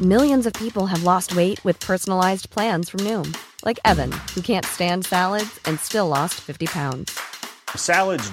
Know in peoples way ویت پسائز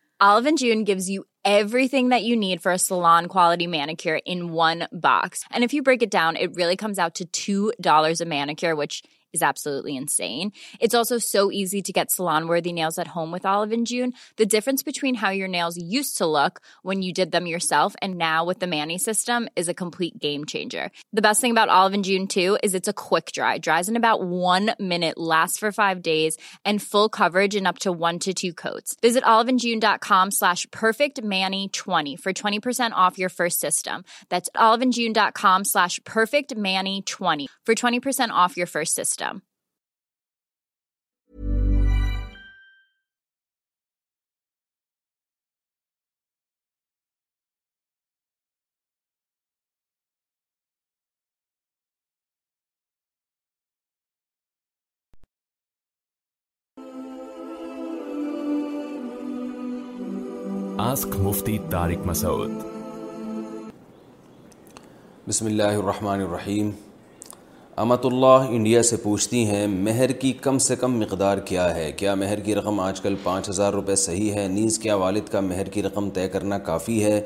Olive & June gives you everything that you need for a salon-quality manicure in one box. And if you break it down, it really comes out to $2 a manicure, which is seven it's also so easy to get سلانوریز home with Olive and June the difference between have your نوز سلک one you جد them your self and نا within system is a کمپوئی game changer the best about Olive and June is it's a کچھ جائے dries about one minute last for five days and fill up چوانٹ Olive and جینڈا خام ساش perfect میٹانی for twenty percent off your first system Olive June خام ساش perfect میٹانی for twenty percent off your first system system. Ask Mufti Tariq Masoud. بسم اللہ الرحمن الرحیم امت اللہ India سے پوچھتی ہیں مہر کی کم سے کم مقدار کیا ہے کیا مہر کی رقم آج کل پانچ ہزار روپے صحیح ہے نیز کیا والد کا مہر کی رقم طے کرنا کافی ہے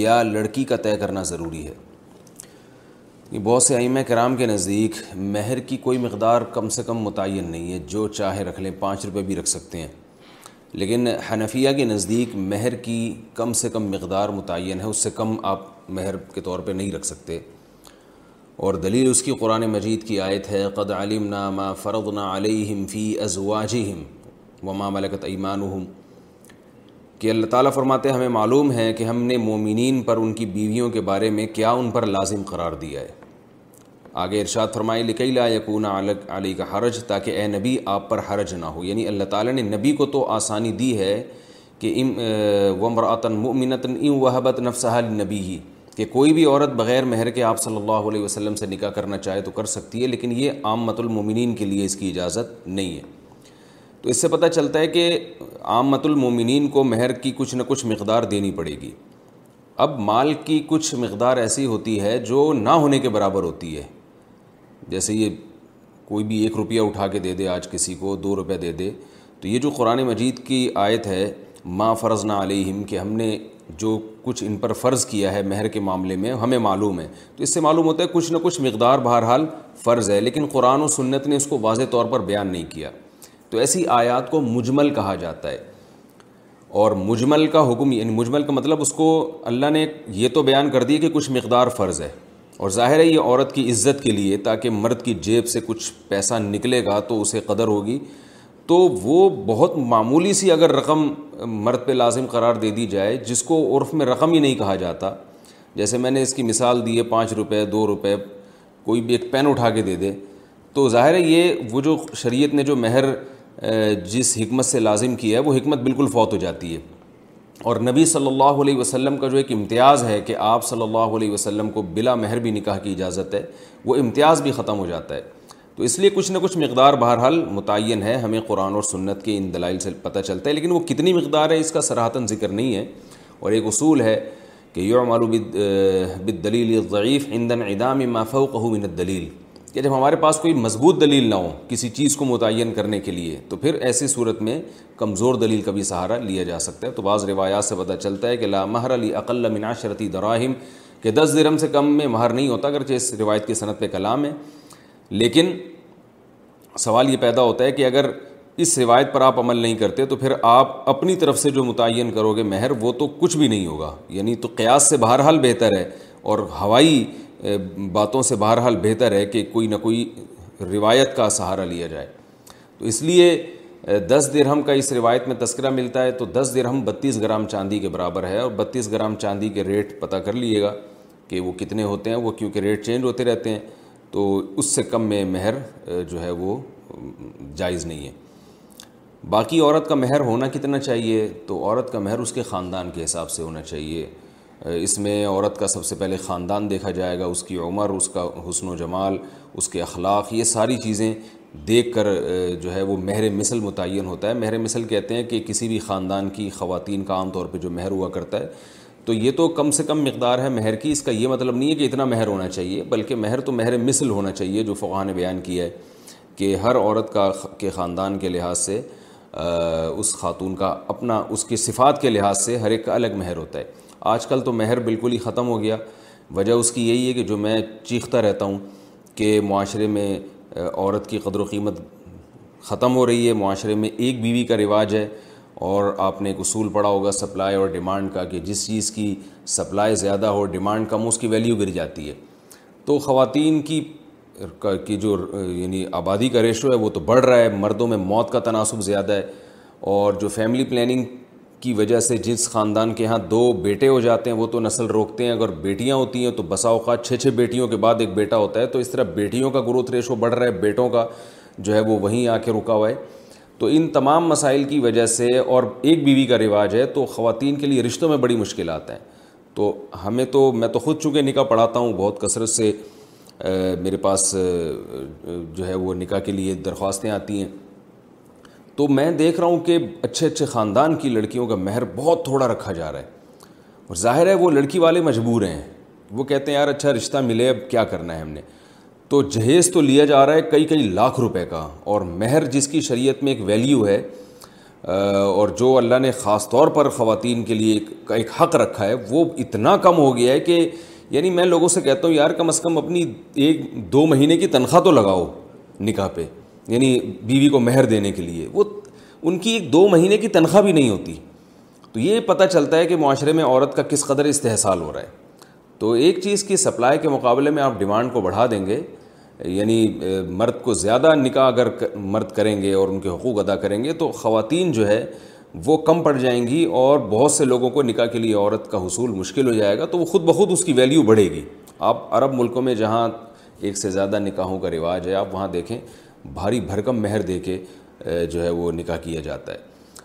یا لڑکی کا طے کرنا ضروری ہے بہت سے ائمہ کرام کے نزدیک مہر کی کوئی مقدار کم سے کم متعین نہیں ہے جو چاہے رکھ لیں پانچ روپے بھی رکھ سکتے ہیں لیکن حنفیہ کے نزدیک مہر کی کم سے کم مقدار متعین ہے اس سے کم آپ مہر کے طور پہ نہیں رکھ سکتے اور دلیل اس کی قرآن مجید کی آیت ہے قد علمنا ما فرضنا علیہم فی ازواجہم وما ملکت ایمانہم کہ اللہ تعالیٰ فرماتے ہمیں معلوم ہے کہ ہم نے مومنین پر ان کی بیویوں کے بارے میں کیا ان پر لازم قرار دیا ہے آگے ارشاد فرمائے لکئی لا کو علی کا حرج تاکہ اے نبی آپ پر حرج نہ ہو یعنی اللہ تعالیٰ نے نبی کو تو آسانی دی ہے کہ وحبت نفصح نبی ہی کہ کوئی بھی عورت بغیر مہر کے آپ صلی اللہ علیہ وسلم سے نکاح کرنا چاہے تو کر سکتی ہے لیکن یہ عام مت المومنین کے لیے اس کی اجازت نہیں ہے تو اس سے پتہ چلتا ہے کہ عام مت المومنین کو مہر کی کچھ نہ کچھ مقدار دینی پڑے گی اب مال کی کچھ مقدار ایسی ہوتی ہے جو نہ ہونے کے برابر ہوتی ہے جیسے یہ کوئی بھی ایک روپیہ اٹھا کے دے دے آج کسی کو دو روپیہ دے دے تو یہ جو قرآن مجید کی آیت ہے فرض نہ علیہم کہ ہم نے جو کچھ ان پر فرض کیا ہے مہر کے معاملے میں ہمیں معلوم ہے تو اس سے معلوم ہوتا ہے کچھ نہ کچھ مقدار بہرحال فرض ہے لیکن قرآن و سنت نے اس کو واضح طور پر بیان نہیں کیا تو ایسی آیات کو مجمل کہا جاتا ہے اور مجمل کا حکم یعنی مجمل کا مطلب اس کو اللہ نے یہ تو بیان کر دیا کہ کچھ مقدار فرض ہے اور ظاہر ہے یہ عورت کی عزت کے لیے تاکہ مرد کی جیب سے کچھ پیسہ نکلے گا تو اسے قدر ہوگی تو وہ بہت معمولی سی اگر رقم مرد پہ لازم قرار دے دی جائے جس کو عرف میں رقم ہی نہیں کہا جاتا جیسے میں نے اس کی مثال دی ہے پانچ روپے دو روپے کوئی بھی ایک پین اٹھا کے دے دے تو ظاہر ہے یہ وہ جو شریعت نے جو مہر جس حکمت سے لازم کی ہے وہ حکمت بالکل فوت ہو جاتی ہے اور نبی صلی اللہ علیہ وسلم کا جو ایک امتیاز ہے کہ آپ صلی اللہ علیہ وسلم کو بلا مہر بھی نکاح کی اجازت ہے وہ امتیاز بھی ختم ہو جاتا ہے تو اس لیے کچھ نہ کچھ مقدار بہرحال متعین ہے ہمیں قرآن اور سنت کے ان دلائل سے پتہ چلتا ہے لیکن وہ کتنی مقدار ہے اس کا سراہتاً ذکر نہیں ہے اور ایک اصول ہے کہ یو عمالو بد بد دلیل غعیف ایندن ادام الدلیل کہ دلیل جب ہمارے پاس کوئی مضبوط دلیل نہ ہو کسی چیز کو متعین کرنے کے لیے تو پھر ایسی صورت میں کمزور دلیل کا بھی سہارا لیا جا سکتا ہے تو بعض روایات سے پتہ چلتا ہے کہ لا مہر علی اقل عشرتی دراہم کہ دس درم سے کم میں مہر نہیں ہوتا اگرچہ اس روایت کی صنعت پہ کلام ہے لیکن سوال یہ پیدا ہوتا ہے کہ اگر اس روایت پر آپ عمل نہیں کرتے تو پھر آپ اپنی طرف سے جو متعین کرو گے مہر وہ تو کچھ بھی نہیں ہوگا یعنی تو قیاس سے بہرحال بہتر ہے اور ہوائی باتوں سے بہرحال بہتر ہے کہ کوئی نہ کوئی روایت کا سہارا لیا جائے تو اس لیے دس درہم کا اس روایت میں تذکرہ ملتا ہے تو دس درہم بتیس گرام چاندی کے برابر ہے اور بتیس گرام چاندی کے ریٹ پتہ کر لیے گا کہ وہ کتنے ہوتے ہیں وہ کیونکہ ریٹ چینج ہوتے رہتے ہیں تو اس سے کم میں مہر جو ہے وہ جائز نہیں ہے باقی عورت کا مہر ہونا کتنا چاہیے تو عورت کا مہر اس کے خاندان کے حساب سے ہونا چاہیے اس میں عورت کا سب سے پہلے خاندان دیکھا جائے گا اس کی عمر اس کا حسن و جمال اس کے اخلاق یہ ساری چیزیں دیکھ کر جو ہے وہ مہر مثل متعین ہوتا ہے مہر مثل کہتے ہیں کہ کسی بھی خاندان کی خواتین کا عام طور پہ جو مہر ہوا کرتا ہے تو یہ تو کم سے کم مقدار ہے مہر کی اس کا یہ مطلب نہیں ہے کہ اتنا مہر ہونا چاہیے بلکہ مہر تو مہر مثل ہونا چاہیے جو فقہ نے بیان کیا ہے کہ ہر عورت کا کے خاندان کے لحاظ سے اس خاتون کا اپنا اس کی صفات کے لحاظ سے ہر ایک کا الگ مہر ہوتا ہے آج کل تو مہر بالکل ہی ختم ہو گیا وجہ اس کی یہی ہے کہ جو میں چیختا رہتا ہوں کہ معاشرے میں عورت کی قدر و قیمت ختم ہو رہی ہے معاشرے میں ایک بیوی کا رواج ہے اور آپ نے ایک اصول پڑھا ہوگا سپلائی اور ڈیمانڈ کا کہ جس چیز کی سپلائی زیادہ ہو ڈیمانڈ کم ہو اس کی ویلیو گر جاتی ہے تو خواتین کی کی جو یعنی آبادی کا ریشو ہے وہ تو بڑھ رہا ہے مردوں میں موت کا تناسب زیادہ ہے اور جو فیملی پلاننگ کی وجہ سے جس خاندان کے ہاں دو بیٹے ہو جاتے ہیں وہ تو نسل روکتے ہیں اگر بیٹیاں ہوتی ہیں تو بسا اوقات چھ چھ بیٹیوں کے بعد ایک بیٹا ہوتا ہے تو اس طرح بیٹیوں کا گروتھ ریشو بڑھ رہا ہے بیٹوں کا جو ہے وہ وہیں آ کے رکا ہوا ہے تو ان تمام مسائل کی وجہ سے اور ایک بیوی کا رواج ہے تو خواتین کے لیے رشتوں میں بڑی مشکلات ہیں تو ہمیں تو میں تو خود چونکہ نکاح پڑھاتا ہوں بہت کثرت سے میرے پاس جو ہے وہ نکاح کے لیے درخواستیں آتی ہیں تو میں دیکھ رہا ہوں کہ اچھے اچھے خاندان کی لڑکیوں کا مہر بہت تھوڑا رکھا جا رہا ہے اور ظاہر ہے وہ لڑکی والے مجبور ہیں وہ کہتے ہیں یار اچھا رشتہ ملے اب کیا کرنا ہے ہم نے تو جہیز تو لیا جا رہا ہے کئی کئی لاکھ روپے کا اور مہر جس کی شریعت میں ایک ویلیو ہے اور جو اللہ نے خاص طور پر خواتین کے لیے ایک ایک حق رکھا ہے وہ اتنا کم ہو گیا ہے کہ یعنی میں لوگوں سے کہتا ہوں یار کم از کم اپنی ایک دو مہینے کی تنخواہ تو لگاؤ نکاح پہ یعنی بیوی کو مہر دینے کے لیے وہ ان کی ایک دو مہینے کی تنخواہ بھی نہیں ہوتی تو یہ پتہ چلتا ہے کہ معاشرے میں عورت کا کس قدر استحصال ہو رہا ہے تو ایک چیز کی سپلائی کے مقابلے میں آپ ڈیمانڈ کو بڑھا دیں گے یعنی مرد کو زیادہ نکاح اگر مرد کریں گے اور ان کے حقوق ادا کریں گے تو خواتین جو ہے وہ کم پڑ جائیں گی اور بہت سے لوگوں کو نکاح کے لیے عورت کا حصول مشکل ہو جائے گا تو وہ خود بخود اس کی ویلیو بڑھے گی آپ عرب ملکوں میں جہاں ایک سے زیادہ نکاحوں کا رواج ہے آپ وہاں دیکھیں بھاری بھرکم مہر دے کے جو ہے وہ نکاح کیا جاتا ہے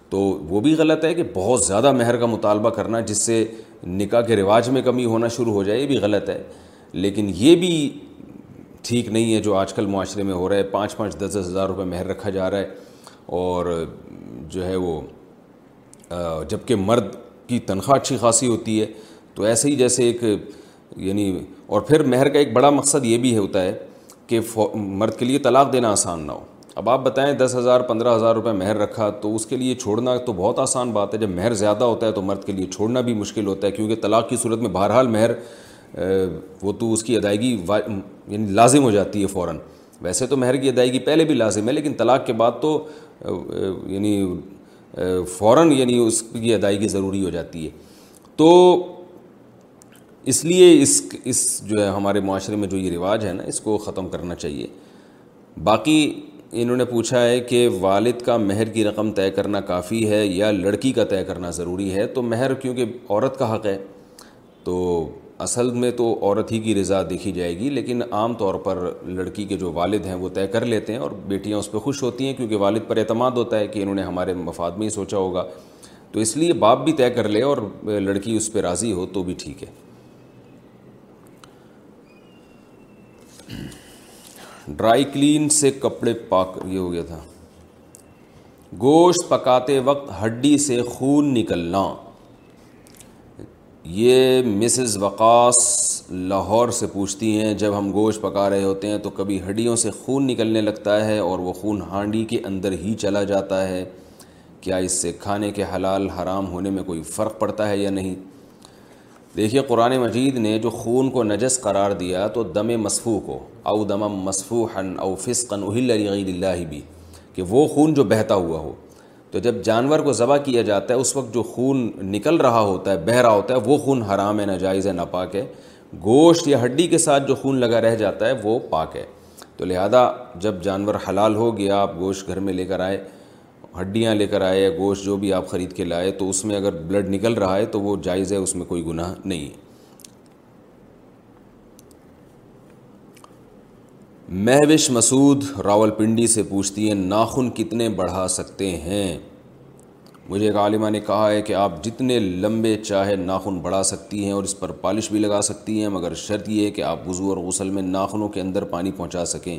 تو وہ بھی غلط ہے کہ بہت زیادہ مہر کا مطالبہ کرنا جس سے نکاح کے رواج میں کمی ہونا شروع ہو جائے یہ بھی غلط ہے لیکن یہ بھی ٹھیک نہیں ہے جو آج کل معاشرے میں ہو رہا ہے پانچ پانچ دس دس ہزار روپے مہر رکھا جا رہا ہے اور جو ہے وہ جبکہ مرد کی تنخواہ اچھی خاصی ہوتی ہے تو ایسے ہی جیسے ایک یعنی اور پھر مہر کا ایک بڑا مقصد یہ بھی ہوتا ہے کہ مرد کے لیے طلاق دینا آسان نہ ہو اب آپ بتائیں دس ہزار پندرہ ہزار روپے مہر رکھا تو اس کے لیے چھوڑنا تو بہت آسان بات ہے جب مہر زیادہ ہوتا ہے تو مرد کے لیے چھوڑنا بھی مشکل ہوتا ہے کیونکہ طلاق کی صورت میں بہرحال مہر وہ تو اس کی ادائیگی یعنی لازم ہو جاتی ہے فوراً ویسے تو مہر کی ادائیگی پہلے بھی لازم ہے لیکن طلاق کے بعد تو یعنی فوراً یعنی اس کی ادائیگی ضروری ہو جاتی ہے تو اس لیے اس اس جو ہے ہمارے معاشرے میں جو یہ رواج ہے نا اس کو ختم کرنا چاہیے باقی انہوں نے پوچھا ہے کہ والد کا مہر کی رقم طے کرنا کافی ہے یا لڑکی کا طے کرنا ضروری ہے تو مہر کیونکہ عورت کا حق ہے تو اصل میں تو عورت ہی کی رضا دیکھی جائے گی لیکن عام طور پر لڑکی کے جو والد ہیں وہ طے کر لیتے ہیں اور بیٹیاں اس پہ خوش ہوتی ہیں کیونکہ والد پر اعتماد ہوتا ہے کہ انہوں نے ہمارے مفاد میں ہی سوچا ہوگا تو اس لیے باپ بھی طے کر لے اور لڑکی اس پہ راضی ہو تو بھی ٹھیک ہے ڈرائی کلین سے کپڑے پاک یہ ہو گیا تھا گوشت پکاتے وقت ہڈی سے خون نکلنا یہ مسز وقاص لاہور سے پوچھتی ہیں جب ہم گوشت پکا رہے ہوتے ہیں تو کبھی ہڈیوں سے خون نکلنے لگتا ہے اور وہ خون ہانڈی کے اندر ہی چلا جاتا ہے کیا اس سے کھانے کے حلال حرام ہونے میں کوئی فرق پڑتا ہے یا نہیں دیکھیے قرآن مجید نے جو خون کو نجس قرار دیا تو دم مصفو کو او دم مصفو او فسقن اہل علی اللہ بھی کہ وہ خون جو بہتا ہوا ہو تو جب جانور کو ذبح کیا جاتا ہے اس وقت جو خون نکل رہا ہوتا ہے بہ رہا ہوتا ہے وہ خون حرام ہے ناجائز ہے ناپاک ہے گوشت یا ہڈی کے ساتھ جو خون لگا رہ جاتا ہے وہ پاک ہے تو لہذا جب جانور حلال ہو گیا آپ گوشت گھر میں لے کر آئے ہڈیاں لے کر آئے یا گوشت جو بھی آپ خرید کے لائے تو اس میں اگر بلڈ نکل رہا ہے تو وہ جائز ہے اس میں کوئی گناہ نہیں ہے مہوش مسعود راول پنڈی سے پوچھتی ہیں ناخن کتنے بڑھا سکتے ہیں مجھے ایک عالمہ نے کہا ہے کہ آپ جتنے لمبے چاہے ناخن بڑھا سکتی ہیں اور اس پر پالش بھی لگا سکتی ہیں مگر شرط یہ ہے کہ آپ وضو اور غسل میں ناخنوں کے اندر پانی پہنچا سکیں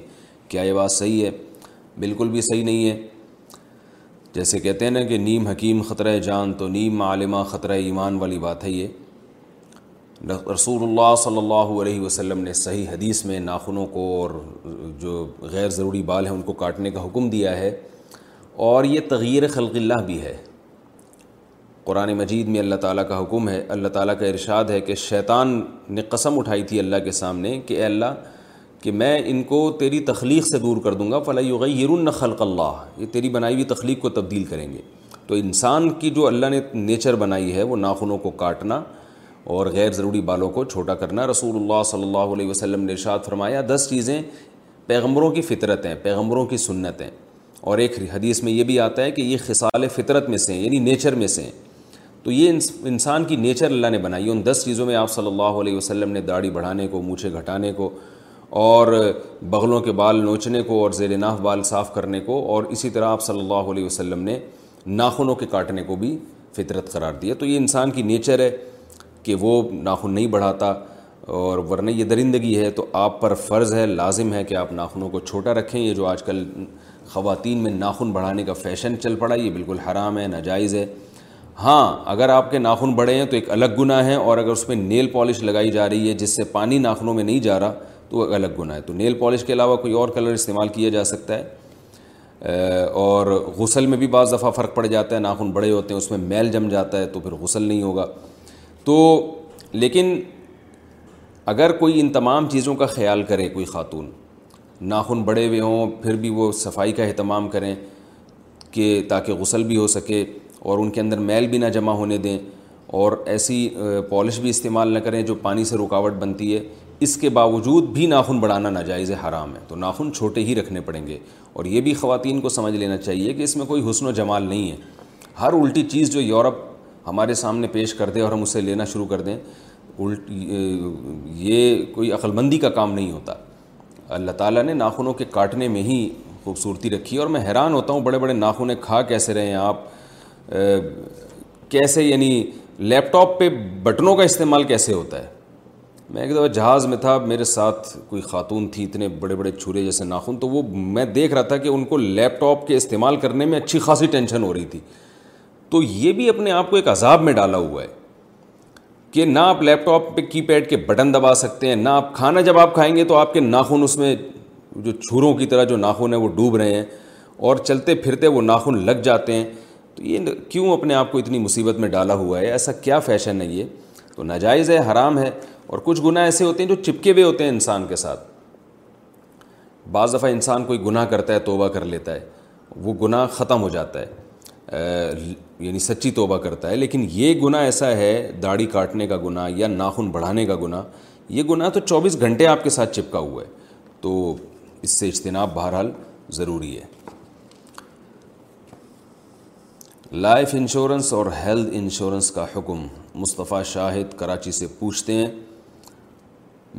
کیا یہ بات صحیح ہے بالکل بھی صحیح نہیں ہے جیسے کہتے ہیں نا کہ نیم حکیم خطرہ جان تو نیم عالمہ خطرہ ایمان والی بات ہے یہ رسول اللہ صلی اللہ علیہ وسلم نے صحیح حدیث میں ناخنوں کو اور جو غیر ضروری بال ہیں ان کو کاٹنے کا حکم دیا ہے اور یہ تغیر خلق اللہ بھی ہے قرآن مجید میں اللہ تعالیٰ کا حکم ہے اللہ تعالیٰ کا ارشاد ہے کہ شیطان نے قسم اٹھائی تھی اللہ کے سامنے کہ اے اللہ کہ میں ان کو تیری تخلیق سے دور کر دوں گا فلاں یرن خلق اللہ یہ تیری بنائی ہوئی تخلیق کو تبدیل کریں گے تو انسان کی جو اللہ نے نیچر بنائی ہے وہ ناخنوں کو کاٹنا اور غیر ضروری بالوں کو چھوٹا کرنا رسول اللہ صلی اللہ علیہ وسلم نے ارشاد فرمایا دس چیزیں پیغمبروں کی فطرت ہیں پیغمبروں کی سنت ہیں اور ایک حدیث میں یہ بھی آتا ہے کہ یہ خصال فطرت میں سے ہیں یعنی نیچر میں سے ہیں تو یہ انسان کی نیچر اللہ نے بنائی ان دس چیزوں میں آپ صلی اللہ علیہ وسلم نے داڑھی بڑھانے کو مونچھے گھٹانے کو اور بغلوں کے بال نوچنے کو اور زیر ناف بال صاف کرنے کو اور اسی طرح آپ صلی اللہ علیہ وسلم نے ناخنوں کے کاٹنے کو بھی فطرت قرار دیا تو یہ انسان کی نیچر ہے کہ وہ ناخن نہیں بڑھاتا اور ورنہ یہ درندگی ہے تو آپ پر فرض ہے لازم ہے کہ آپ ناخنوں کو چھوٹا رکھیں یہ جو آج کل خواتین میں ناخن بڑھانے کا فیشن چل پڑا یہ بالکل حرام ہے ناجائز ہے ہاں اگر آپ کے ناخن بڑھے ہیں تو ایک الگ گناہ ہے اور اگر اس میں نیل پالش لگائی جا رہی ہے جس سے پانی ناخنوں میں نہیں جا رہا تو وہ ایک الگ گناہ ہے تو نیل پالش کے علاوہ کوئی اور کلر استعمال کیا جا سکتا ہے اور غسل میں بھی بعض دفعہ فرق پڑ جاتا ہے ناخن بڑے ہوتے ہیں اس میں میل جم جاتا ہے تو پھر غسل نہیں ہوگا تو لیکن اگر کوئی ان تمام چیزوں کا خیال کرے کوئی خاتون ناخن بڑے ہوئے ہوں پھر بھی وہ صفائی کا اہتمام کریں کہ تاکہ غسل بھی ہو سکے اور ان کے اندر میل بھی نہ جمع ہونے دیں اور ایسی پالش بھی استعمال نہ کریں جو پانی سے رکاوٹ بنتی ہے اس کے باوجود بھی ناخن بڑھانا ناجائز حرام ہے تو ناخن چھوٹے ہی رکھنے پڑیں گے اور یہ بھی خواتین کو سمجھ لینا چاہیے کہ اس میں کوئی حسن و جمال نہیں ہے ہر الٹی چیز جو یورپ ہمارے سامنے پیش کر دیں اور ہم اسے لینا شروع کر دیں الٹ یہ کوئی عقلمندی کا کام نہیں ہوتا اللہ تعالیٰ نے ناخنوں کے کاٹنے میں ہی خوبصورتی رکھی اور میں حیران ہوتا ہوں بڑے بڑے ناخنیں کھا کیسے رہے ہیں آپ کیسے یعنی لیپ ٹاپ پہ بٹنوں کا استعمال کیسے ہوتا ہے میں ایک دفعہ جہاز میں تھا میرے ساتھ کوئی خاتون تھی اتنے بڑے بڑے چھرے جیسے ناخن تو وہ میں دیکھ رہا تھا کہ ان کو لیپ ٹاپ کے استعمال کرنے میں اچھی خاصی ٹینشن ہو رہی تھی تو یہ بھی اپنے آپ کو ایک عذاب میں ڈالا ہوا ہے کہ نہ آپ لیپ ٹاپ پہ کی پیڈ کے بٹن دبا سکتے ہیں نہ آپ کھانا جب آپ کھائیں گے تو آپ کے ناخن اس میں جو چھروں کی طرح جو ناخن ہیں وہ ڈوب رہے ہیں اور چلتے پھرتے وہ ناخن لگ جاتے ہیں تو یہ کیوں اپنے آپ کو اتنی مصیبت میں ڈالا ہوا ہے ایسا کیا فیشن ہے یہ تو ناجائز ہے حرام ہے اور کچھ گناہ ایسے ہوتے ہیں جو چپکے ہوئے ہوتے ہیں انسان کے ساتھ بعض دفعہ انسان کوئی گناہ کرتا ہے توبہ کر لیتا ہے وہ گناہ ختم ہو جاتا ہے یعنی سچی توبہ کرتا ہے لیکن یہ گناہ ایسا ہے داڑھی کاٹنے کا گناہ یا ناخن بڑھانے کا گناہ یہ گناہ تو چوبیس گھنٹے آپ کے ساتھ چپکا ہوا ہے تو اس سے اجتناب بہرحال ضروری ہے لائف انشورنس اور ہیلتھ انشورنس کا حکم مصطفیٰ شاہد کراچی سے پوچھتے ہیں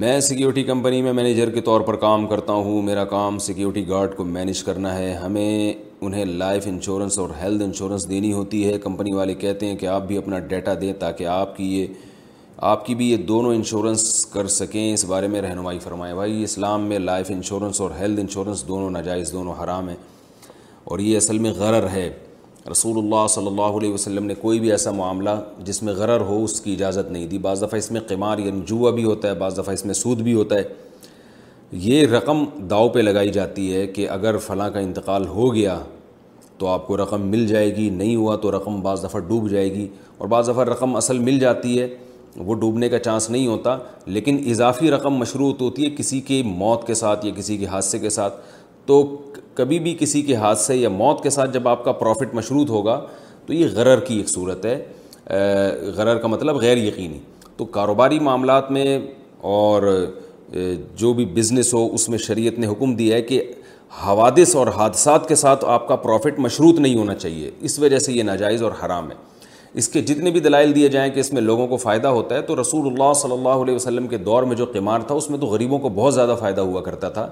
میں سیکیورٹی کمپنی میں مینیجر کے طور پر کام کرتا ہوں میرا کام سیکیورٹی گارڈ کو مینیج کرنا ہے ہمیں انہیں لائف انشورنس اور ہیلتھ انشورنس دینی ہوتی ہے کمپنی والے کہتے ہیں کہ آپ بھی اپنا ڈیٹا دیں تاکہ آپ کی یہ آپ کی بھی یہ دونوں انشورنس کر سکیں اس بارے میں رہنمائی فرمائیں بھائی اسلام میں لائف انشورنس اور ہیلتھ انشورنس دونوں ناجائز دونوں حرام ہیں اور یہ اصل میں غرر ہے رسول اللہ صلی اللہ علیہ وسلم نے کوئی بھی ایسا معاملہ جس میں غرر ہو اس کی اجازت نہیں دی بعض دفعہ اس میں قمار یعنی جوا بھی ہوتا ہے بعض دفعہ اس میں سود بھی ہوتا ہے یہ رقم داؤ پہ لگائی جاتی ہے کہ اگر فلاں کا انتقال ہو گیا تو آپ کو رقم مل جائے گی نہیں ہوا تو رقم بعض دفعہ ڈوب جائے گی اور بعض دفعہ رقم اصل مل جاتی ہے وہ ڈوبنے کا چانس نہیں ہوتا لیکن اضافی رقم مشروط ہوتی ہے کسی کے موت کے ساتھ یا کسی کے حادثے کے ساتھ تو کبھی بھی کسی کے حادثے یا موت کے ساتھ جب آپ کا پروفٹ مشروط ہوگا تو یہ غرر کی ایک صورت ہے غرر کا مطلب غیر یقینی تو کاروباری معاملات میں اور جو بھی بزنس ہو اس میں شریعت نے حکم دیا ہے کہ حوادث اور حادثات کے ساتھ آپ کا پروفٹ مشروط نہیں ہونا چاہیے اس وجہ سے یہ ناجائز اور حرام ہے اس کے جتنے بھی دلائل دیے جائیں کہ اس میں لوگوں کو فائدہ ہوتا ہے تو رسول اللہ صلی اللہ علیہ وسلم کے دور میں جو قیمار تھا اس میں تو غریبوں کو بہت زیادہ فائدہ ہوا کرتا تھا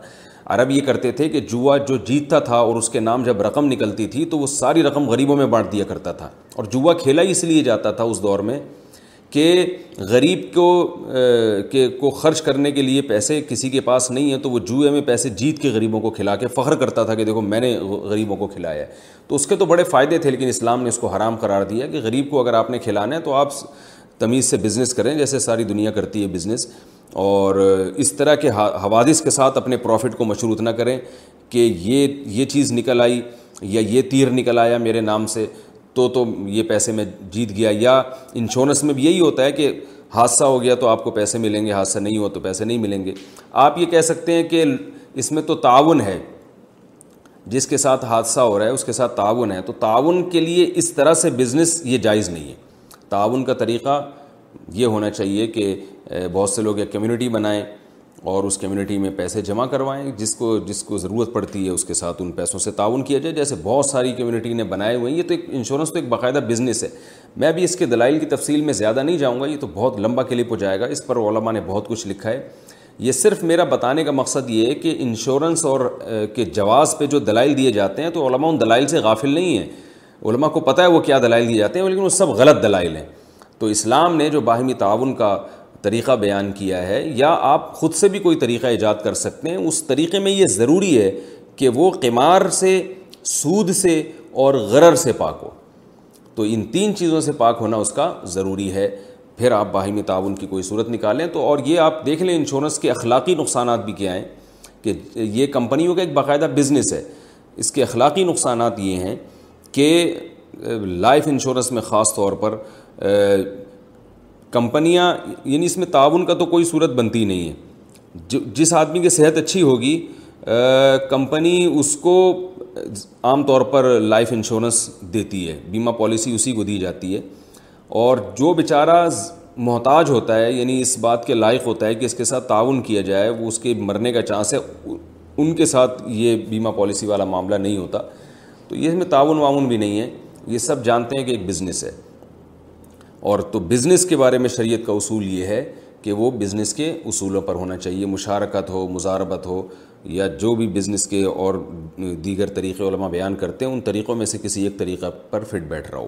عرب یہ کرتے تھے کہ جوا جو جیتتا تھا اور اس کے نام جب رقم نکلتی تھی تو وہ ساری رقم غریبوں میں بانٹ دیا کرتا تھا اور جوا کھیلا ہی اس لیے جاتا تھا اس دور میں کہ غریب کو کے کو خرچ کرنے کے لیے پیسے کسی کے پاس نہیں ہیں تو وہ جوئے میں پیسے جیت کے غریبوں کو کھلا کے فخر کرتا تھا کہ دیکھو میں نے غریبوں کو کھلایا ہے تو اس کے تو بڑے فائدے تھے لیکن اسلام نے اس کو حرام قرار دیا کہ غریب کو اگر آپ نے کھلانا ہے تو آپ تمیز سے بزنس کریں جیسے ساری دنیا کرتی ہے بزنس اور اس طرح کے حوادث کے ساتھ اپنے پروفٹ کو مشروط نہ کریں کہ یہ یہ چیز نکل آئی یا یہ تیر نکل آیا میرے نام سے تو تو یہ پیسے میں جیت گیا یا انشورنس میں بھی یہی ہوتا ہے کہ حادثہ ہو گیا تو آپ کو پیسے ملیں گے حادثہ نہیں ہوا تو پیسے نہیں ملیں گے آپ یہ کہہ سکتے ہیں کہ اس میں تو تعاون ہے جس کے ساتھ حادثہ ہو رہا ہے اس کے ساتھ تعاون ہے تو تعاون کے لیے اس طرح سے بزنس یہ جائز نہیں ہے تعاون کا طریقہ یہ ہونا چاہیے کہ بہت سے لوگ ایک کمیونٹی بنائیں اور اس کمیونٹی میں پیسے جمع کروائیں جس کو جس کو ضرورت پڑتی ہے اس کے ساتھ ان پیسوں سے تعاون کیا جائے جیسے بہت ساری کمیونٹی نے بنائے ہوئے ہیں یہ تو ایک انشورنس تو ایک باقاعدہ بزنس ہے میں بھی اس کے دلائل کی تفصیل میں زیادہ نہیں جاؤں گا یہ تو بہت لمبا کلپ ہو جائے گا اس پر علماء نے بہت کچھ لکھا ہے یہ صرف میرا بتانے کا مقصد یہ ہے کہ انشورنس اور کے جواز پہ جو دلائل دیے جاتے ہیں تو علماء ان دلائل سے غافل نہیں ہیں علماء کو پتہ ہے وہ کیا دلائل دیے جاتے ہیں لیکن وہ سب غلط دلائل ہیں تو اسلام نے جو باہمی تعاون کا طریقہ بیان کیا ہے یا آپ خود سے بھی کوئی طریقہ ایجاد کر سکتے ہیں اس طریقے میں یہ ضروری ہے کہ وہ قمار سے سود سے اور غرر سے پاک ہو تو ان تین چیزوں سے پاک ہونا اس کا ضروری ہے پھر آپ باہمی تعاون کی کوئی صورت نکالیں تو اور یہ آپ دیکھ لیں انشورنس کے اخلاقی نقصانات بھی کیا ہیں کہ یہ کمپنیوں کا ایک باقاعدہ بزنس ہے اس کے اخلاقی نقصانات یہ ہیں کہ لائف انشورنس میں خاص طور پر کمپنیاں یعنی اس میں تعاون کا تو کوئی صورت بنتی نہیں ہے جس آدمی کی صحت اچھی ہوگی کمپنی اس کو عام طور پر لائف انشورنس دیتی ہے بیمہ پالیسی اسی کو دی جاتی ہے اور جو بیچارہ محتاج ہوتا ہے یعنی اس بات کے لائق ہوتا ہے کہ اس کے ساتھ تعاون کیا جائے وہ اس کے مرنے کا چانس ہے ان کے ساتھ یہ بیمہ پالیسی والا معاملہ نہیں ہوتا تو یہ اس میں تعاون وعاون بھی نہیں ہے یہ سب جانتے ہیں کہ ایک بزنس ہے اور تو بزنس کے بارے میں شریعت کا اصول یہ ہے کہ وہ بزنس کے اصولوں پر ہونا چاہیے مشارکت ہو مزاربت ہو یا جو بھی بزنس کے اور دیگر طریقے علماء بیان کرتے ہیں ان طریقوں میں سے کسی ایک طریقہ پر فٹ بیٹھ رہا ہو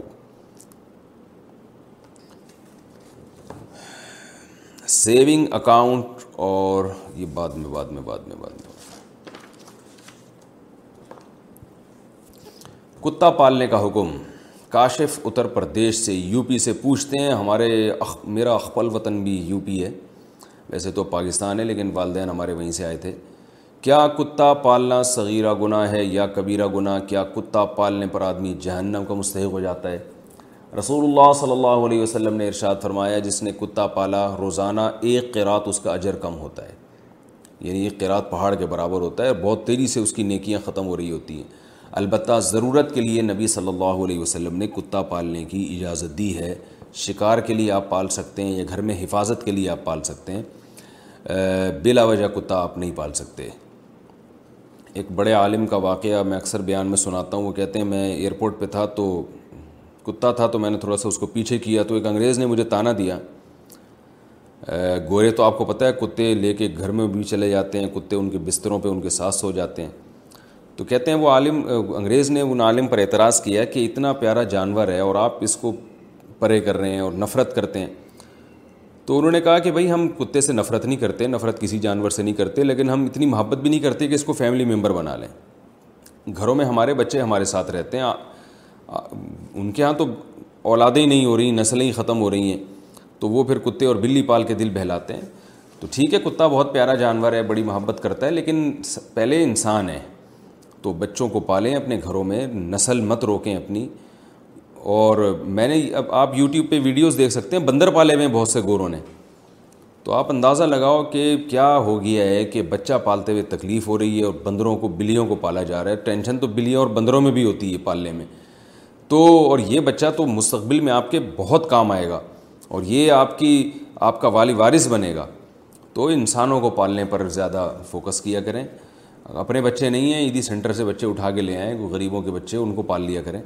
سیونگ اکاؤنٹ اور یہ بعد میں بعد میں بعد میں بعد میں کتا پالنے کا حکم کاشف اتر پردیش سے یو پی سے پوچھتے ہیں ہمارے اخ میرا اخپل وطن بھی یو پی ہے ویسے تو پاکستان ہے لیکن والدین ہمارے وہیں سے آئے تھے کیا کتا پالنا صغیرہ گناہ ہے یا کبیرہ گناہ کیا کتا پالنے پر آدمی جہنم کا مستحق ہو جاتا ہے رسول اللہ صلی اللہ علیہ وسلم نے ارشاد فرمایا جس نے کتا پالا روزانہ ایک قرات اس کا اجر کم ہوتا ہے یعنی ایک قرات پہاڑ کے برابر ہوتا ہے اور بہت تیزی سے اس کی نیکیاں ختم ہو رہی ہوتی ہیں البتہ ضرورت کے لیے نبی صلی اللہ علیہ وسلم نے کتا پالنے کی اجازت دی ہے شکار کے لیے آپ پال سکتے ہیں یا گھر میں حفاظت کے لیے آپ پال سکتے ہیں بلا وجہ کتا آپ نہیں پال سکتے ایک بڑے عالم کا واقعہ میں اکثر بیان میں سناتا ہوں وہ کہتے ہیں میں ایئرپورٹ پہ تھا تو کتا تھا تو میں نے تھوڑا سا اس کو پیچھے کیا تو ایک انگریز نے مجھے تانا دیا گورے تو آپ کو پتہ ہے کتے لے کے گھر میں بھی چلے جاتے ہیں کتے ان کے بستروں پہ ان کے ساتھ سو جاتے ہیں تو کہتے ہیں وہ عالم انگریز نے ان عالم پر اعتراض کیا کہ اتنا پیارا جانور ہے اور آپ اس کو پرے کر رہے ہیں اور نفرت کرتے ہیں تو انہوں نے کہا کہ بھائی ہم کتے سے نفرت نہیں کرتے نفرت کسی جانور سے نہیں کرتے لیکن ہم اتنی محبت بھی نہیں کرتے کہ اس کو فیملی ممبر بنا لیں گھروں میں ہمارے بچے ہمارے ساتھ رہتے ہیں ان کے ہاں تو اولادیں نہیں ہو رہی نسلیں ہی ختم ہو رہی ہیں تو وہ پھر کتے اور بلی پال کے دل بہلاتے ہیں تو ٹھیک ہے کتا بہت پیارا جانور ہے بڑی محبت کرتا ہے لیکن پہلے انسان ہے تو بچوں کو پالیں اپنے گھروں میں نسل مت روکیں اپنی اور میں نے اب آپ یوٹیوب پہ ویڈیوز دیکھ سکتے ہیں بندر پالے میں بہت سے گوروں نے تو آپ اندازہ لگاؤ کہ کیا ہو گیا ہے کہ بچہ پالتے ہوئے تکلیف ہو رہی ہے اور بندروں کو بلیوں کو پالا جا رہا ہے ٹینشن تو بلیوں اور بندروں میں بھی ہوتی ہے پالنے میں تو اور یہ بچہ تو مستقبل میں آپ کے بہت کام آئے گا اور یہ آپ کی آپ کا والی وارث بنے گا تو انسانوں کو پالنے پر زیادہ فوکس کیا کریں اپنے بچے نہیں ہیں عیدی سینٹر سے بچے اٹھا کے لے آئیں غریبوں کے بچے ان کو پال لیا کریں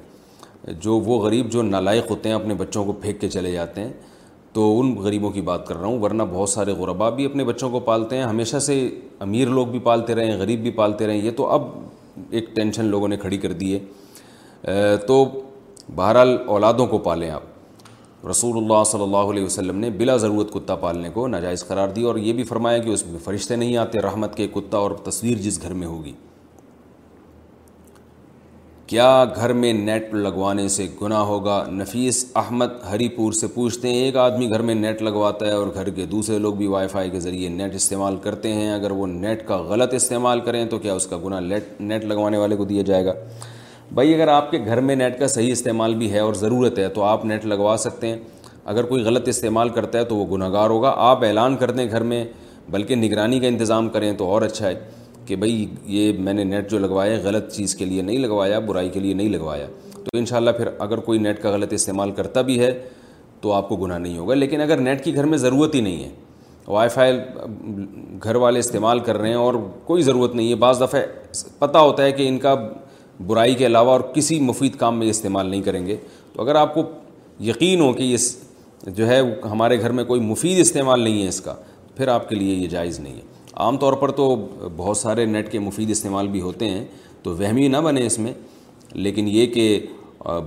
جو وہ غریب جو نالائق ہوتے ہیں اپنے بچوں کو پھینک کے چلے جاتے ہیں تو ان غریبوں کی بات کر رہا ہوں ورنہ بہت سارے غربا بھی اپنے بچوں کو پالتے ہیں ہمیشہ سے امیر لوگ بھی پالتے رہے ہیں غریب بھی پالتے رہے ہیں یہ تو اب ایک ٹینشن لوگوں نے کھڑی کر دی ہے تو بہرحال اولادوں کو پالیں آپ رسول اللہ صلی اللہ علیہ وسلم نے بلا ضرورت کتا پالنے کو ناجائز قرار دیا اور یہ بھی فرمایا کہ اس میں فرشتے نہیں آتے رحمت کے کتا اور تصویر جس گھر میں ہوگی کیا گھر میں نیٹ لگوانے سے گناہ ہوگا نفیس احمد ہری پور سے پوچھتے ہیں ایک آدمی گھر میں نیٹ لگواتا ہے اور گھر کے دوسرے لوگ بھی وائی فائی کے ذریعے نیٹ استعمال کرتے ہیں اگر وہ نیٹ کا غلط استعمال کریں تو کیا اس کا گناہ نیٹ لگوانے والے کو دیا جائے گا بھائی اگر آپ کے گھر میں نیٹ کا صحیح استعمال بھی ہے اور ضرورت ہے تو آپ نیٹ لگوا سکتے ہیں اگر کوئی غلط استعمال کرتا ہے تو وہ گناہ گار ہوگا آپ اعلان کر دیں گھر میں بلکہ نگرانی کا انتظام کریں تو اور اچھا ہے کہ بھائی یہ میں نے نیٹ جو لگوایا ہے غلط چیز کے لیے نہیں لگوایا برائی کے لیے نہیں لگوایا تو انشاءاللہ پھر اگر کوئی نیٹ کا غلط استعمال کرتا بھی ہے تو آپ کو گناہ نہیں ہوگا لیکن اگر نیٹ کی گھر میں ضرورت ہی نہیں ہے وائی فائی گھر والے استعمال کر رہے ہیں اور کوئی ضرورت نہیں ہے بعض دفعہ پتہ ہوتا ہے کہ ان کا برائی کے علاوہ اور کسی مفید کام میں استعمال نہیں کریں گے تو اگر آپ کو یقین ہو کہ اس جو ہے ہمارے گھر میں کوئی مفید استعمال نہیں ہے اس کا پھر آپ کے لیے یہ جائز نہیں ہے عام طور پر تو بہت سارے نیٹ کے مفید استعمال بھی ہوتے ہیں تو وہمی نہ بنے اس میں لیکن یہ کہ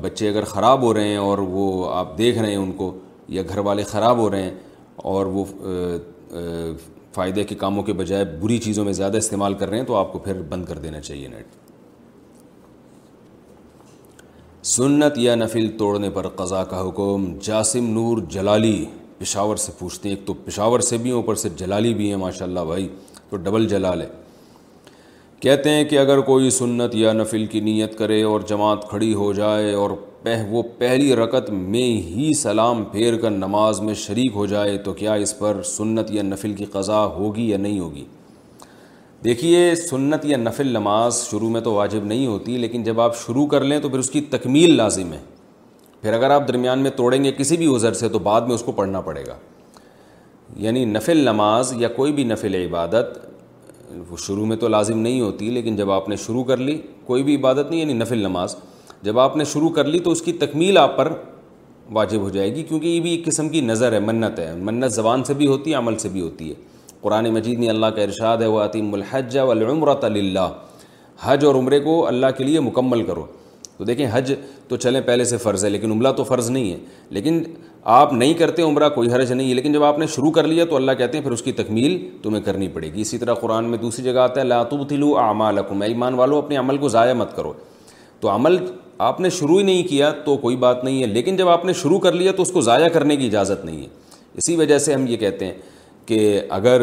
بچے اگر خراب ہو رہے ہیں اور وہ آپ دیکھ رہے ہیں ان کو یا گھر والے خراب ہو رہے ہیں اور وہ فائدے کے کاموں کے بجائے بری چیزوں میں زیادہ استعمال کر رہے ہیں تو آپ کو پھر بند کر دینا چاہیے نیٹ سنت یا نفل توڑنے پر قضا کا حکم جاسم نور جلالی پشاور سے پوچھتے ہیں ایک تو پشاور سے بھی اوپر سے جلالی بھی ہیں ماشاءاللہ بھائی تو ڈبل جلال ہے کہتے ہیں کہ اگر کوئی سنت یا نفل کی نیت کرے اور جماعت کھڑی ہو جائے اور پہ وہ پہلی رکت میں ہی سلام پھیر کر نماز میں شریک ہو جائے تو کیا اس پر سنت یا نفل کی قضا ہوگی یا نہیں ہوگی دیکھیے سنت یا نفل نماز شروع میں تو واجب نہیں ہوتی لیکن جب آپ شروع کر لیں تو پھر اس کی تکمیل لازم ہے پھر اگر آپ درمیان میں توڑیں گے کسی بھی عذر سے تو بعد میں اس کو پڑھنا پڑے گا یعنی نفل نماز یا کوئی بھی نفل عبادت وہ شروع میں تو لازم نہیں ہوتی لیکن جب آپ نے شروع کر لی کوئی بھی عبادت نہیں یعنی نفل نماز جب آپ نے شروع کر لی تو اس کی تکمیل آپ پر واجب ہو جائے گی کیونکہ یہ بھی ایک قسم کی نظر ہے منت ہے منت زبان سے بھی ہوتی ہے عمل سے بھی ہوتی ہے قرآن مجید میں اللہ کا ارشاد ہے عطیم الحج والعمرۃ للہ حج اور عمرے کو اللہ کے لیے مکمل کرو تو دیکھیں حج تو چلیں پہلے سے فرض ہے لیکن عمرہ تو فرض نہیں ہے لیکن آپ نہیں کرتے عمرہ کوئی حرج نہیں ہے لیکن جب آپ نے شروع کر لیا تو اللہ کہتے ہیں پھر اس کی تکمیل تمہیں کرنی پڑے گی اسی طرح قرآن میں دوسری جگہ آتا ہے اعمالکم اے ایمان والو اپنے عمل کو ضائع مت کرو تو عمل آپ نے شروع ہی نہیں کیا تو کوئی بات نہیں ہے لیکن جب آپ نے شروع کر لیا تو اس کو ضائع کرنے کی اجازت نہیں ہے اسی وجہ سے ہم یہ کہتے ہیں کہ اگر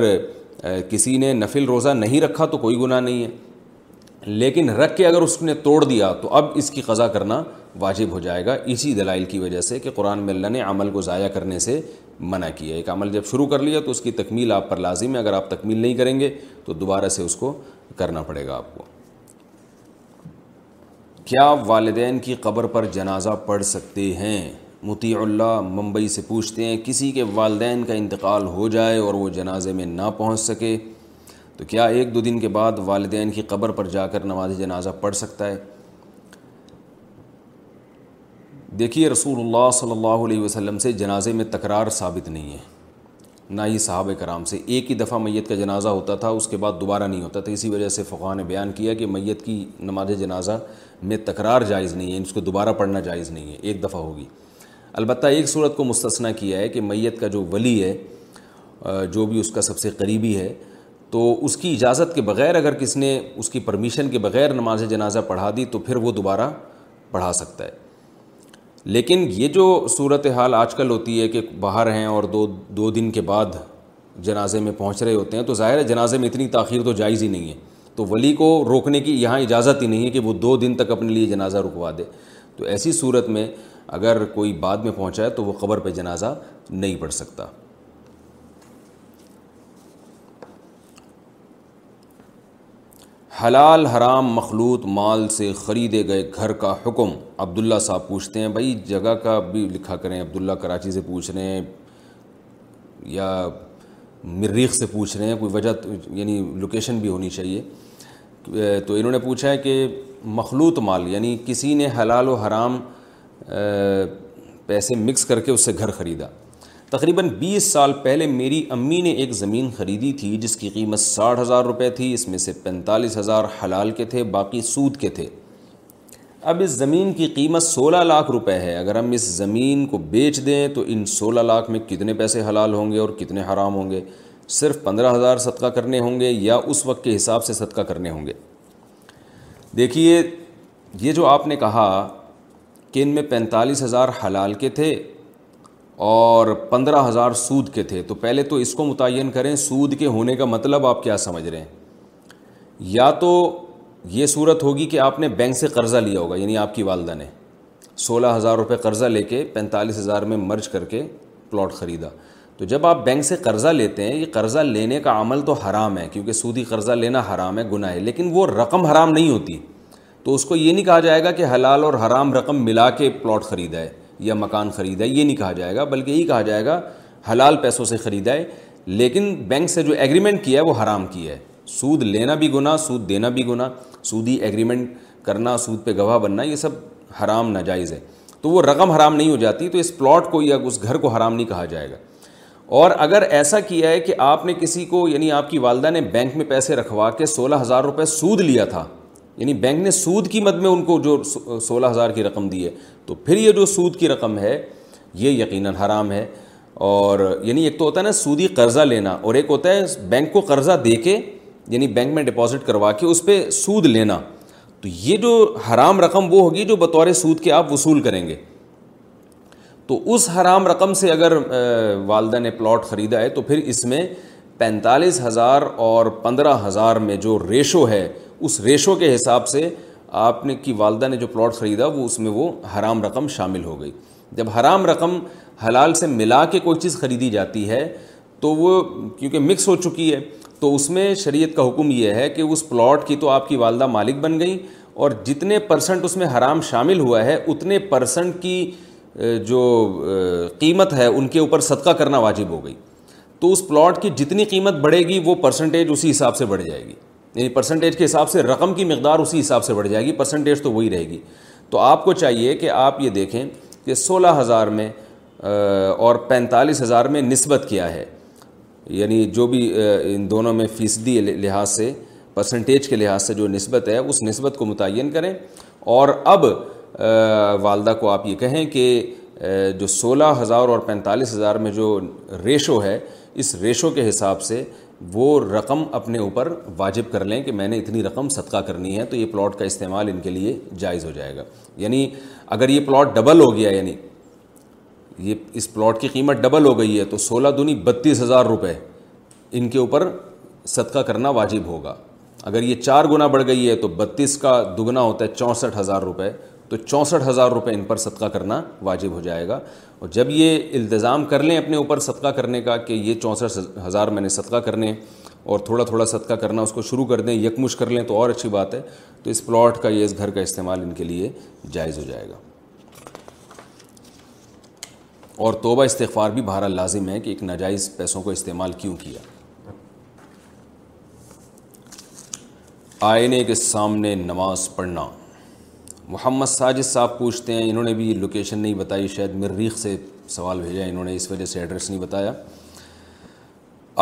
کسی نے نفل روزہ نہیں رکھا تو کوئی گناہ نہیں ہے لیکن رکھ کے اگر اس نے توڑ دیا تو اب اس کی قضا کرنا واجب ہو جائے گا اسی دلائل کی وجہ سے کہ قرآن میں اللہ نے عمل کو ضائع کرنے سے منع کیا ایک عمل جب شروع کر لیا تو اس کی تکمیل آپ پر لازم ہے اگر آپ تکمیل نہیں کریں گے تو دوبارہ سے اس کو کرنا پڑے گا آپ کو کیا والدین کی قبر پر جنازہ پڑھ سکتے ہیں مطیع اللہ ممبئی سے پوچھتے ہیں کسی کے والدین کا انتقال ہو جائے اور وہ جنازے میں نہ پہنچ سکے تو کیا ایک دو دن کے بعد والدین کی قبر پر جا کر نماز جنازہ پڑھ سکتا ہے دیکھیے رسول اللہ صلی اللہ علیہ وسلم سے جنازے میں تکرار ثابت نہیں ہے نہ ہی صحابہ کرام سے ایک ہی دفعہ میت کا جنازہ ہوتا تھا اس کے بعد دوبارہ نہیں ہوتا تھا اسی وجہ سے فقہ نے بیان کیا کہ میت کی نماز جنازہ میں تکرار جائز نہیں ہے یعنی اس کو دوبارہ پڑھنا جائز نہیں ہے ایک دفعہ ہوگی البتہ ایک صورت کو مستثنا کیا ہے کہ میت کا جو ولی ہے جو بھی اس کا سب سے قریبی ہے تو اس کی اجازت کے بغیر اگر کس نے اس کی پرمیشن کے بغیر نماز جنازہ پڑھا دی تو پھر وہ دوبارہ پڑھا سکتا ہے لیکن یہ جو صورت حال آج کل ہوتی ہے کہ باہر ہیں اور دو دو دن کے بعد جنازے میں پہنچ رہے ہوتے ہیں تو ظاہر ہے جنازے میں اتنی تاخیر تو جائز ہی نہیں ہے تو ولی کو روکنے کی یہاں اجازت ہی نہیں ہے کہ وہ دو دن تک اپنے لیے جنازہ رکوا دے تو ایسی صورت میں اگر کوئی بعد میں پہنچا ہے تو وہ قبر پہ جنازہ نہیں پڑھ سکتا حلال حرام مخلوط مال سے خریدے گئے گھر کا حکم عبداللہ صاحب پوچھتے ہیں بھائی جگہ کا بھی لکھا کریں عبداللہ کراچی سے پوچھ رہے ہیں یا مریخ سے پوچھ رہے ہیں کوئی وجہ یعنی لوکیشن بھی ہونی چاہیے تو انہوں نے پوچھا ہے کہ مخلوط مال یعنی کسی نے حلال و حرام پیسے مکس کر کے اسے گھر خریدا تقریباً بیس سال پہلے میری امی نے ایک زمین خریدی تھی جس کی قیمت ساٹھ ہزار روپے تھی اس میں سے پینتالیس ہزار حلال کے تھے باقی سود کے تھے اب اس زمین کی قیمت سولہ لاکھ روپے ہے اگر ہم اس زمین کو بیچ دیں تو ان سولہ لاکھ میں کتنے پیسے حلال ہوں گے اور کتنے حرام ہوں گے صرف پندرہ ہزار صدقہ کرنے ہوں گے یا اس وقت کے حساب سے صدقہ کرنے ہوں گے دیکھیے یہ جو آپ نے کہا کہ ان میں پینتالیس ہزار حلال کے تھے اور پندرہ ہزار سود کے تھے تو پہلے تو اس کو متعین کریں سود کے ہونے کا مطلب آپ کیا سمجھ رہے ہیں یا تو یہ صورت ہوگی کہ آپ نے بینک سے قرضہ لیا ہوگا یعنی آپ کی والدہ نے سولہ ہزار روپے قرضہ لے کے پینتالیس ہزار میں مرج کر کے پلاٹ خریدا تو جب آپ بینک سے قرضہ لیتے ہیں یہ قرضہ لینے کا عمل تو حرام ہے کیونکہ سودی قرضہ لینا حرام ہے گناہ ہے لیکن وہ رقم حرام نہیں ہوتی تو اس کو یہ نہیں کہا جائے گا کہ حلال اور حرام رقم ملا کے پلاٹ خریدا ہے یا مکان خریدا ہے یہ نہیں کہا جائے گا بلکہ یہ کہا جائے گا حلال پیسوں سے خریدا ہے لیکن بینک سے جو ایگریمنٹ کیا ہے وہ حرام کیا ہے سود لینا بھی گناہ سود دینا بھی گناہ سودی ایگریمنٹ کرنا سود پہ گواہ بننا یہ سب حرام ناجائز ہے تو وہ رقم حرام نہیں ہو جاتی تو اس پلاٹ کو یا اس گھر کو حرام نہیں کہا جائے گا اور اگر ایسا کیا ہے کہ آپ نے کسی کو یعنی آپ کی والدہ نے بینک میں پیسے رکھوا کے سولہ ہزار روپے سود لیا تھا یعنی بینک نے سود کی مد میں ان کو جو سولہ ہزار کی رقم دی ہے تو پھر یہ جو سود کی رقم ہے یہ یقیناً حرام ہے اور یعنی ایک تو ہوتا ہے نا سودی قرضہ لینا اور ایک ہوتا ہے بینک کو قرضہ دے کے یعنی بینک میں ڈپازٹ کروا کے اس پہ سود لینا تو یہ جو حرام رقم وہ ہوگی جو بطور سود کے آپ وصول کریں گے تو اس حرام رقم سے اگر والدہ نے پلاٹ خریدا ہے تو پھر اس میں پینتالیس ہزار اور پندرہ ہزار میں جو ریشو ہے اس ریشو کے حساب سے آپ نے کی والدہ نے جو پلاٹ خریدا وہ اس میں وہ حرام رقم شامل ہو گئی جب حرام رقم حلال سے ملا کے کوئی چیز خریدی جاتی ہے تو وہ کیونکہ مکس ہو چکی ہے تو اس میں شریعت کا حکم یہ ہے کہ اس پلاٹ کی تو آپ کی والدہ مالک بن گئیں اور جتنے پرسنٹ اس میں حرام شامل ہوا ہے اتنے پرسنٹ کی جو قیمت ہے ان کے اوپر صدقہ کرنا واجب ہو گئی تو اس پلاٹ کی جتنی قیمت بڑھے گی وہ پرسنٹیج اسی حساب سے بڑھ جائے گی یعنی پرسنٹیج کے حساب سے رقم کی مقدار اسی حساب سے بڑھ جائے گی پرسنٹیج تو وہی رہے گی تو آپ کو چاہیے کہ آپ یہ دیکھیں کہ سولہ ہزار میں اور پینتالیس ہزار میں نسبت کیا ہے یعنی جو بھی ان دونوں میں فیصدی لحاظ سے پرسنٹیج کے لحاظ سے جو نسبت ہے اس نسبت کو متعین کریں اور اب والدہ کو آپ یہ کہیں کہ جو سولہ ہزار اور پینتالیس ہزار میں جو ریشو ہے اس ریشو کے حساب سے وہ رقم اپنے اوپر واجب کر لیں کہ میں نے اتنی رقم صدقہ کرنی ہے تو یہ پلاٹ کا استعمال ان کے لیے جائز ہو جائے گا یعنی اگر یہ پلاٹ ڈبل ہو گیا یعنی یہ اس پلاٹ کی قیمت ڈبل ہو گئی ہے تو سولہ دنی بتیس ہزار روپے ان کے اوپر صدقہ کرنا واجب ہوگا اگر یہ چار گنا بڑھ گئی ہے تو بتیس کا دگنا ہوتا ہے چونسٹھ ہزار روپے تو چونسٹھ ہزار روپے ان پر صدقہ کرنا واجب ہو جائے گا اور جب یہ التظام کر لیں اپنے اوپر صدقہ کرنے کا کہ یہ چونسٹھ ہزار میں نے صدقہ کرنے اور تھوڑا تھوڑا صدقہ کرنا اس کو شروع کر دیں یکمش کر لیں تو اور اچھی بات ہے تو اس پلاٹ کا یہ اس گھر کا استعمال ان کے لیے جائز ہو جائے گا اور توبہ استغفار بھی بہرحال لازم ہے کہ ایک ناجائز پیسوں کو استعمال کیوں کیا آئینے کے سامنے نماز پڑھنا محمد ساجد صاحب پوچھتے ہیں انہوں نے بھی لوکیشن نہیں بتائی شاید مریخ سے سوال بھیجا انہوں نے اس وجہ سے ایڈریس نہیں بتایا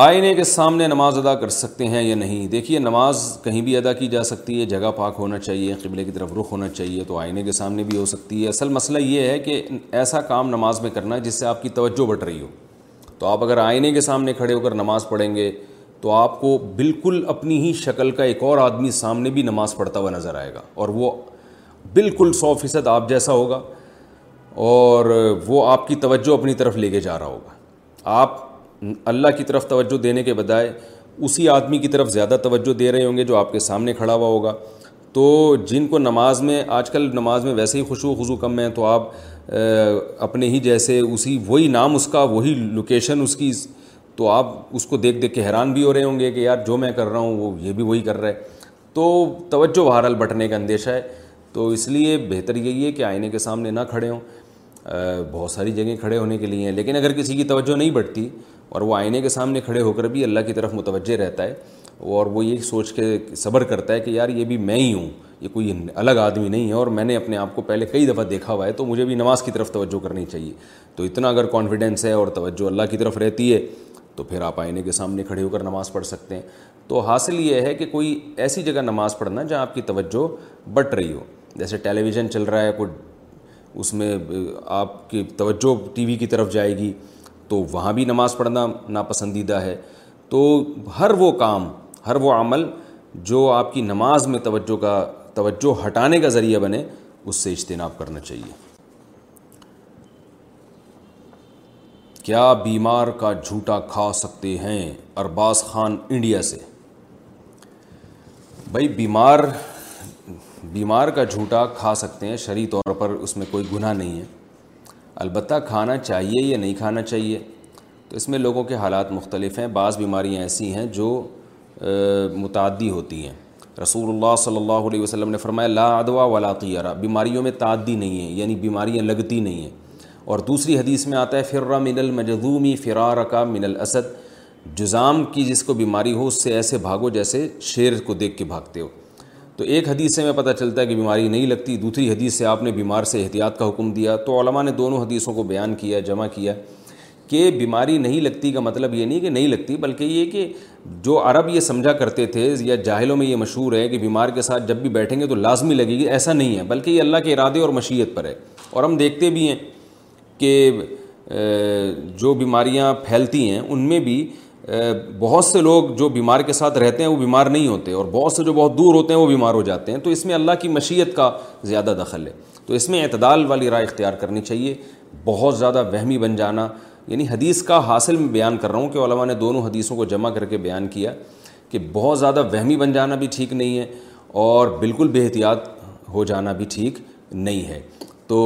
آئینے کے سامنے نماز ادا کر سکتے ہیں یا نہیں دیکھیے نماز کہیں بھی ادا کی جا سکتی ہے جگہ پاک ہونا چاہیے قبلے کی طرف رخ ہونا چاہیے تو آئینے کے سامنے بھی ہو سکتی ہے اصل مسئلہ یہ ہے کہ ایسا کام نماز میں کرنا جس سے آپ کی توجہ بٹ رہی ہو تو آپ اگر آئینے کے سامنے کھڑے ہو کر نماز پڑھیں گے تو آپ کو بالکل اپنی ہی شکل کا ایک اور آدمی سامنے بھی نماز پڑھتا ہوا نظر آئے گا اور وہ بالکل سو فیصد آپ جیسا ہوگا اور وہ آپ کی توجہ اپنی طرف لے کے جا رہا ہوگا آپ اللہ کی طرف توجہ دینے کے بجائے اسی آدمی کی طرف زیادہ توجہ دے رہے ہوں گے جو آپ کے سامنے کھڑا ہوا ہوگا تو جن کو نماز میں آج کل نماز میں ویسے ہی خوشو خوشو کم ہیں تو آپ اپنے ہی جیسے اسی وہی نام اس کا وہی لوکیشن اس کی تو آپ اس کو دیکھ دیکھ کے حیران بھی ہو رہے ہوں گے کہ یار جو میں کر رہا ہوں وہ یہ بھی وہی کر رہا ہے تو توجہ بہرحال بٹنے کا اندیشہ ہے تو اس لیے بہتر یہی ہے کہ آئینے کے سامنے نہ کھڑے ہوں بہت ساری جگہیں کھڑے ہونے کے لیے ہیں لیکن اگر کسی کی توجہ نہیں بڑھتی اور وہ آئینے کے سامنے کھڑے ہو کر بھی اللہ کی طرف متوجہ رہتا ہے اور وہ یہ سوچ کے صبر کرتا ہے کہ یار یہ بھی میں ہی ہوں یہ کوئی الگ آدمی نہیں ہے اور میں نے اپنے آپ کو پہلے کئی دفعہ دیکھا ہوا ہے تو مجھے بھی نماز کی طرف توجہ کرنی چاہیے تو اتنا اگر کانفیڈینس ہے اور توجہ اللہ کی طرف رہتی ہے تو پھر آپ آئینے کے سامنے کھڑے ہو کر نماز پڑھ سکتے ہیں تو حاصل یہ ہے کہ کوئی ایسی جگہ نماز پڑھنا جہاں آپ کی توجہ بٹ رہی ہو جیسے ٹیلی ویژن چل رہا ہے کوئی اس میں آپ کی توجہ ٹی وی کی طرف جائے گی تو وہاں بھی نماز پڑھنا ناپسندیدہ ہے تو ہر وہ کام ہر وہ عمل جو آپ کی نماز میں توجہ کا توجہ ہٹانے کا ذریعہ بنے اس سے اجتناب کرنا چاہیے کیا بیمار کا جھوٹا کھا سکتے ہیں ارباز خان انڈیا سے بھائی بیمار بیمار کا جھوٹا کھا سکتے ہیں شرعی طور پر اس میں کوئی گناہ نہیں ہے البتہ کھانا چاہیے یا نہیں کھانا چاہیے تو اس میں لوگوں کے حالات مختلف ہیں بعض بیماریاں ایسی ہیں جو متعدی ہوتی ہیں رسول اللہ صلی اللہ علیہ وسلم نے فرمایا لا ادوا ولا را بیماریوں میں تعدی نہیں ہے یعنی بیماریاں لگتی نہیں ہیں اور دوسری حدیث میں آتا ہے فرہ من المجذومی فرار کا من الاسد جزام کی جس کو بیماری ہو اس سے ایسے بھاگو جیسے شیر کو دیکھ کے بھاگتے ہو تو ایک حدیث سے میں پتہ چلتا ہے کہ بیماری نہیں لگتی دوسری حدیث سے آپ نے بیمار سے احتیاط کا حکم دیا تو علماء نے دونوں حدیثوں کو بیان کیا جمع کیا کہ بیماری نہیں لگتی کا مطلب یہ نہیں کہ نہیں لگتی بلکہ یہ کہ جو عرب یہ سمجھا کرتے تھے یا جاہلوں میں یہ مشہور ہے کہ بیمار کے ساتھ جب بھی بیٹھیں گے تو لازمی لگے گی ایسا نہیں ہے بلکہ یہ اللہ کے ارادے اور مشیت پر ہے اور ہم دیکھتے بھی ہیں کہ جو بیماریاں پھیلتی ہیں ان میں بھی بہت سے لوگ جو بیمار کے ساتھ رہتے ہیں وہ بیمار نہیں ہوتے اور بہت سے جو بہت دور ہوتے ہیں وہ بیمار ہو جاتے ہیں تو اس میں اللہ کی مشیت کا زیادہ دخل ہے تو اس میں اعتدال والی رائے اختیار کرنی چاہیے بہت زیادہ وہمی بن جانا یعنی حدیث کا حاصل میں بیان کر رہا ہوں کہ علماء نے دونوں حدیثوں کو جمع کر کے بیان کیا کہ بہت زیادہ وہمی بن جانا بھی ٹھیک نہیں ہے اور بالکل بے احتیاط ہو جانا بھی ٹھیک نہیں ہے تو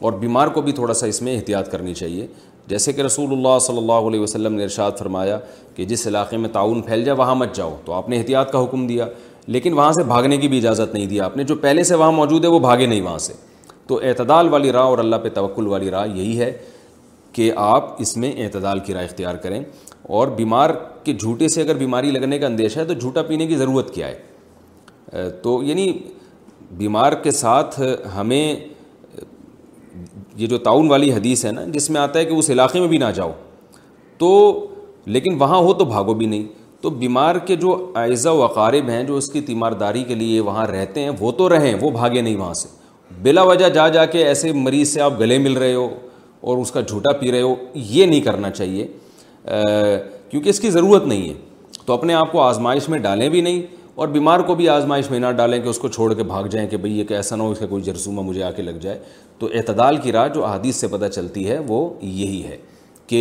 اور بیمار کو بھی تھوڑا سا اس میں احتیاط کرنی چاہیے جیسے کہ رسول اللہ صلی اللہ علیہ وسلم نے ارشاد فرمایا کہ جس علاقے میں تعاون پھیل جائے وہاں مت جاؤ تو آپ نے احتیاط کا حکم دیا لیکن وہاں سے بھاگنے کی بھی اجازت نہیں دیا آپ نے جو پہلے سے وہاں موجود ہے وہ بھاگے نہیں وہاں سے تو اعتدال والی راہ اور اللہ پہ توکل والی راہ یہی ہے کہ آپ اس میں اعتدال کی رائے اختیار کریں اور بیمار کے جھوٹے سے اگر بیماری لگنے کا اندیشہ ہے تو جھوٹا پینے کی ضرورت کیا ہے تو یعنی بیمار کے ساتھ ہمیں یہ جو تعاون والی حدیث ہے نا جس میں آتا ہے کہ اس علاقے میں بھی نہ جاؤ تو لیکن وہاں ہو تو بھاگو بھی نہیں تو بیمار کے جو اعزہ و اقارب ہیں جو اس کی تیمارداری کے لیے وہاں رہتے ہیں وہ تو رہیں وہ بھاگے نہیں وہاں سے بلا وجہ جا جا کے ایسے مریض سے آپ گلے مل رہے ہو اور اس کا جھوٹا پی رہے ہو یہ نہیں کرنا چاہیے کیونکہ اس کی ضرورت نہیں ہے تو اپنے آپ کو آزمائش میں ڈالیں بھی نہیں اور بیمار کو بھی آزمائش میں نہ ڈالیں کہ اس کو چھوڑ کے بھاگ جائیں کہ بھئی یہ ایسا نہ ہو اس کا کوئی جرسومہ مجھے آ کے لگ جائے تو اعتدال کی راہ جو احادیث سے پتہ چلتی ہے وہ یہی ہے کہ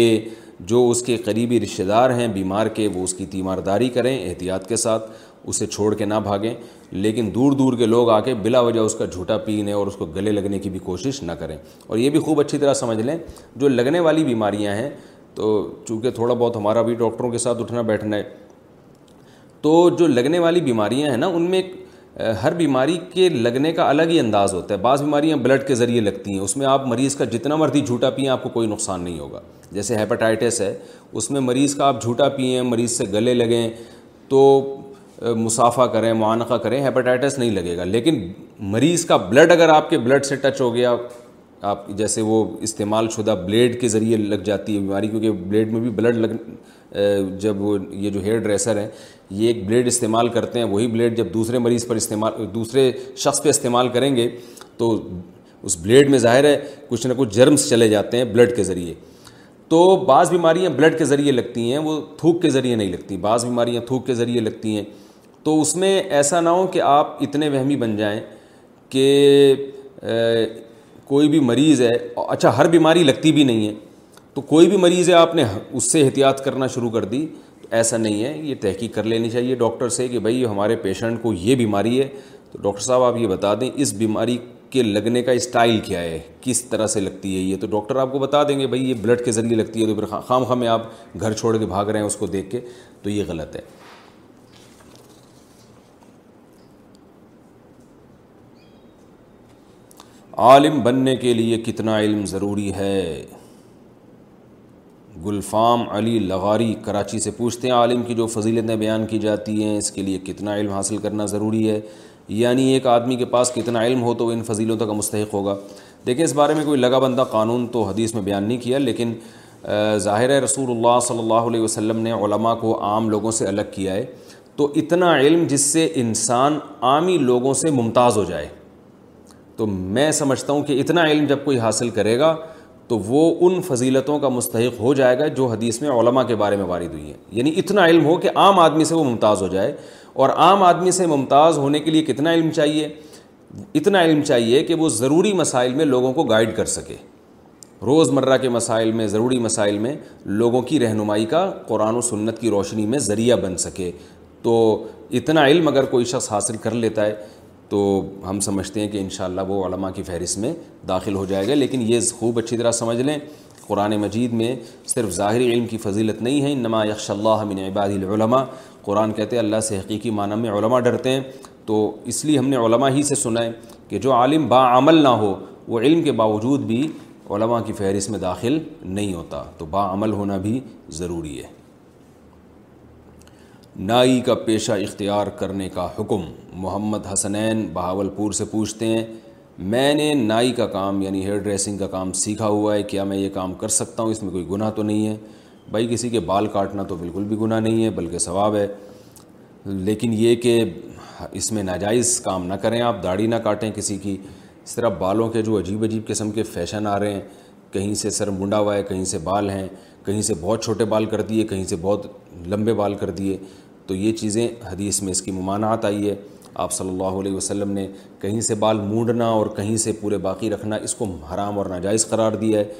جو اس کے قریبی رشتہ دار ہیں بیمار کے وہ اس کی تیمارداری کریں احتیاط کے ساتھ اسے چھوڑ کے نہ بھاگیں لیکن دور دور کے لوگ آ کے بلا وجہ اس کا جھوٹا پینے اور اس کو گلے لگنے کی بھی کوشش نہ کریں اور یہ بھی خوب اچھی طرح سمجھ لیں جو لگنے والی بیماریاں ہیں تو چونکہ تھوڑا بہت ہمارا بھی ڈاکٹروں کے ساتھ اٹھنا بیٹھنا ہے تو جو لگنے والی بیماریاں ہیں نا ان میں ہر بیماری کے لگنے کا الگ ہی انداز ہوتا ہے بعض بیماریاں بلڈ کے ذریعے لگتی ہیں اس میں آپ مریض کا جتنا مرضی جھوٹا پئیں آپ کو کوئی نقصان نہیں ہوگا جیسے ہیپاٹائٹس ہے اس میں مریض کا آپ جھوٹا پئیں مریض سے گلے لگیں تو مسافہ کریں معانقہ کریں ہیپاٹائٹس نہیں لگے گا لیکن مریض کا بلڈ اگر آپ کے بلڈ سے ٹچ ہو گیا آپ جیسے وہ استعمال شدہ بلیڈ کے ذریعے لگ جاتی ہے بیماری کیونکہ بلیڈ میں بھی بلڈ لگ جب وہ یہ جو ہیئر ڈریسر ہیں یہ ایک بلیڈ استعمال کرتے ہیں وہی بلیڈ جب دوسرے مریض پر استعمال دوسرے شخص پہ استعمال کریں گے تو اس بلیڈ میں ظاہر ہے کچھ نہ کچھ جرمس چلے جاتے ہیں بلڈ کے ذریعے تو بعض بیماریاں بلڈ کے ذریعے لگتی ہیں وہ تھوک کے ذریعے نہیں لگتی بعض بیماریاں تھوک کے ذریعے لگتی ہیں تو اس میں ایسا نہ ہو کہ آپ اتنے وہمی بن جائیں کہ کوئی بھی مریض ہے اچھا ہر بیماری لگتی بھی نہیں ہے تو کوئی بھی مریض ہے آپ نے اس سے احتیاط کرنا شروع کر دی ایسا نہیں ہے یہ تحقیق کر لینی چاہیے ڈاکٹر سے کہ بھائی ہمارے پیشنٹ کو یہ بیماری ہے تو ڈاکٹر صاحب آپ یہ بتا دیں اس بیماری کے لگنے کا اسٹائل کیا ہے کس طرح سے لگتی ہے یہ تو ڈاکٹر آپ کو بتا دیں گے بھائی یہ بلڈ کے ذریعے لگتی ہے تو پھر خام میں آپ گھر چھوڑ کے بھاگ رہے ہیں اس کو دیکھ کے تو یہ غلط ہے عالم بننے کے لیے کتنا علم ضروری ہے گلفام علی لغاری کراچی سے پوچھتے ہیں عالم کی جو فضیلتیں بیان کی جاتی ہیں اس کے لیے کتنا علم حاصل کرنا ضروری ہے یعنی ایک آدمی کے پاس کتنا علم ہو تو ان فضیلتوں کا مستحق ہوگا دیکھیں اس بارے میں کوئی لگا بندہ قانون تو حدیث میں بیان نہیں کیا لیکن ظاہر رسول اللہ صلی اللہ علیہ وسلم نے علماء کو عام لوگوں سے الگ کیا ہے تو اتنا علم جس سے انسان عامی لوگوں سے ممتاز ہو جائے تو میں سمجھتا ہوں کہ اتنا علم جب کوئی حاصل کرے گا تو وہ ان فضیلتوں کا مستحق ہو جائے گا جو حدیث میں علماء کے بارے میں وارد ہوئی ہیں یعنی اتنا علم ہو کہ عام آدمی سے وہ ممتاز ہو جائے اور عام آدمی سے ممتاز ہونے کے لیے کتنا علم چاہیے اتنا علم چاہیے کہ وہ ضروری مسائل میں لوگوں کو گائیڈ کر سکے روز مرہ کے مسائل میں ضروری مسائل میں لوگوں کی رہنمائی کا قرآن و سنت کی روشنی میں ذریعہ بن سکے تو اتنا علم اگر کوئی شخص حاصل کر لیتا ہے تو ہم سمجھتے ہیں کہ انشاءاللہ وہ علماء کی فہرست میں داخل ہو جائے گا لیکن یہ خوب اچھی طرح سمجھ لیں قرآن مجید میں صرف ظاہری علم کی فضیلت نہیں ہے انما یکش اللہ من عبادی العلماء قرآن کہتے ہیں اللہ سے حقیقی معنی میں علماء ڈرتے ہیں تو اس لیے ہم نے علماء ہی سے سنا ہے کہ جو عالم با عمل نہ ہو وہ علم کے باوجود بھی علماء کی فہرست میں داخل نہیں ہوتا تو با عمل ہونا بھی ضروری ہے نائی کا پیشہ اختیار کرنے کا حکم محمد حسنین بہاول پور سے پوچھتے ہیں میں نے نائی کا کام یعنی ہیئر ڈریسنگ کا کام سیکھا ہوا ہے کیا میں یہ کام کر سکتا ہوں اس میں کوئی گناہ تو نہیں ہے بھائی کسی کے بال کاٹنا تو بالکل بھی گناہ نہیں ہے بلکہ ثواب ہے لیکن یہ کہ اس میں ناجائز کام نہ کریں آپ داڑھی نہ کاٹیں کسی کی اس طرح بالوں کے جو عجیب عجیب قسم کے فیشن آ رہے ہیں کہیں سے سر منڈا ہوا ہے کہیں سے بال ہیں کہیں سے بہت چھوٹے بال کر دیے کہیں سے بہت لمبے بال کر دیے تو یہ چیزیں حدیث میں اس کی ممانعت آئی ہے آپ صلی اللہ علیہ وسلم نے کہیں سے بال مونڈنا اور کہیں سے پورے باقی رکھنا اس کو حرام اور ناجائز قرار دیا ہے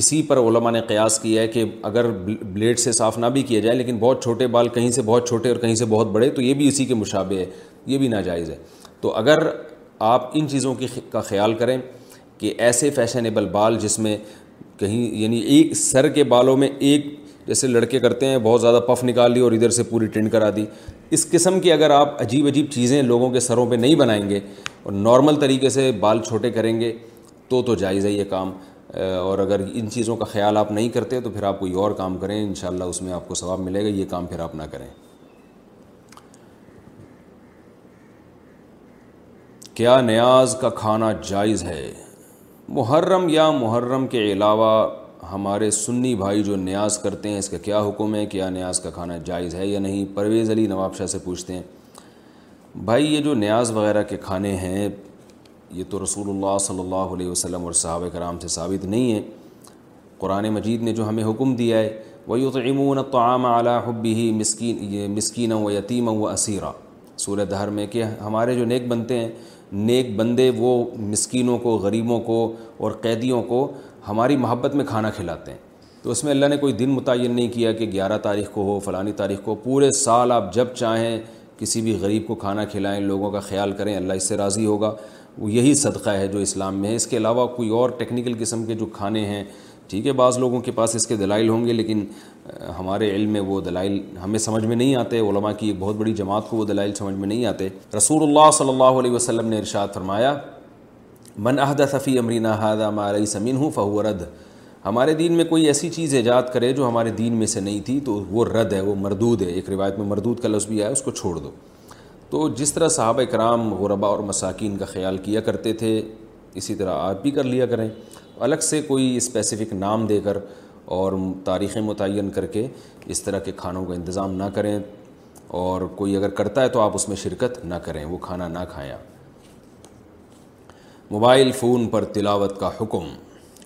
اسی پر علماء نے قیاس کیا ہے کہ اگر بلیڈ سے صاف نہ بھی کیا جائے لیکن بہت چھوٹے بال کہیں سے بہت چھوٹے اور کہیں سے بہت بڑے تو یہ بھی اسی کے مشابہ ہے یہ بھی ناجائز ہے تو اگر آپ ان چیزوں کی کا خیال کریں کہ ایسے فیشنیبل بال جس میں کہیں یعنی ایک سر کے بالوں میں ایک جیسے لڑکے کرتے ہیں بہت زیادہ پف نکال لی اور ادھر سے پوری ٹینڈ کرا دی اس قسم کی اگر آپ عجیب عجیب چیزیں لوگوں کے سروں پہ نہیں بنائیں گے اور نارمل طریقے سے بال چھوٹے کریں گے تو تو جائز ہے یہ کام اور اگر ان چیزوں کا خیال آپ نہیں کرتے تو پھر آپ کوئی اور کام کریں انشاءاللہ اس میں آپ کو ثواب ملے گا یہ کام پھر آپ نہ کریں کیا نیاز کا کھانا جائز ہے محرم یا محرم کے علاوہ ہمارے سنی بھائی جو نیاز کرتے ہیں اس کا کیا حکم ہے کیا نیاز کا کھانا جائز ہے یا نہیں پرویز علی نواب شاہ سے پوچھتے ہیں بھائی یہ جو نیاز وغیرہ کے کھانے ہیں یہ تو رسول اللہ صلی اللہ علیہ وسلم اور صحابہ کرام سے ثابت نہیں ہے قرآن مجید نے جو ہمیں حکم دیا ہے وہی تو امون تو عام عالیہ بھی مسکین مسکینہ و یتیم و اسیرہ صورت دھر میں کہ ہمارے جو نیک بنتے ہیں نیک بندے وہ مسکینوں کو غریبوں کو اور قیدیوں کو ہماری محبت میں کھانا کھلاتے ہیں تو اس میں اللہ نے کوئی دن متعین نہیں کیا کہ گیارہ تاریخ کو ہو فلانی تاریخ کو پورے سال آپ جب چاہیں کسی بھی غریب کو کھانا کھلائیں لوگوں کا خیال کریں اللہ اس سے راضی ہوگا وہ یہی صدقہ ہے جو اسلام میں ہے اس کے علاوہ کوئی اور ٹیکنیکل قسم کے جو کھانے ہیں ٹھیک ہے بعض لوگوں کے پاس اس کے دلائل ہوں گے لیکن ہمارے علم میں وہ دلائل ہمیں سمجھ میں نہیں آتے علماء کی ایک بہت بڑی جماعت کو وہ دلائل سمجھ میں نہیں آتے رسول اللہ صلی اللہ علیہ وسلم نے ارشاد فرمایا من اہدا صفی امرینا ہادہ مار سمین ہوں فہو رد ہمارے دین میں کوئی ایسی چیز ایجاد کرے جو ہمارے دین میں سے نہیں تھی تو وہ رد ہے وہ مردود ہے ایک روایت میں مردود کا لفظ بھی آیا اس کو چھوڑ دو تو جس طرح صحابہ کرام غربا اور مساکین کا خیال کیا کرتے تھے اسی طرح آپ بھی کر لیا کریں الگ سے کوئی اسپیسیفک نام دے کر اور تاریخیں متعین کر کے اس طرح کے کھانوں کا انتظام نہ کریں اور کوئی اگر کرتا ہے تو آپ اس میں شرکت نہ کریں وہ کھانا نہ کھائیں آپ موبائل فون پر تلاوت کا حکم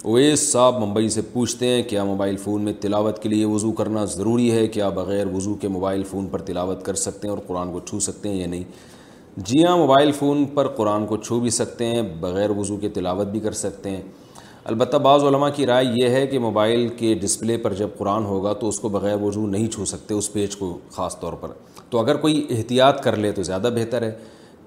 اویس صاحب ممبئی سے پوچھتے ہیں کیا موبائل فون میں تلاوت کے لیے وضو کرنا ضروری ہے کیا بغیر وضو کے موبائل فون پر تلاوت کر سکتے ہیں اور قرآن کو چھو سکتے ہیں یا نہیں جی ہاں موبائل فون پر قرآن کو چھو بھی سکتے ہیں بغیر وضو کے تلاوت بھی کر سکتے ہیں البتہ بعض علماء کی رائے یہ ہے کہ موبائل کے ڈسپلے پر جب قرآن ہوگا تو اس کو بغیر وضو نہیں چھو سکتے اس پیج کو خاص طور پر تو اگر کوئی احتیاط کر لے تو زیادہ بہتر ہے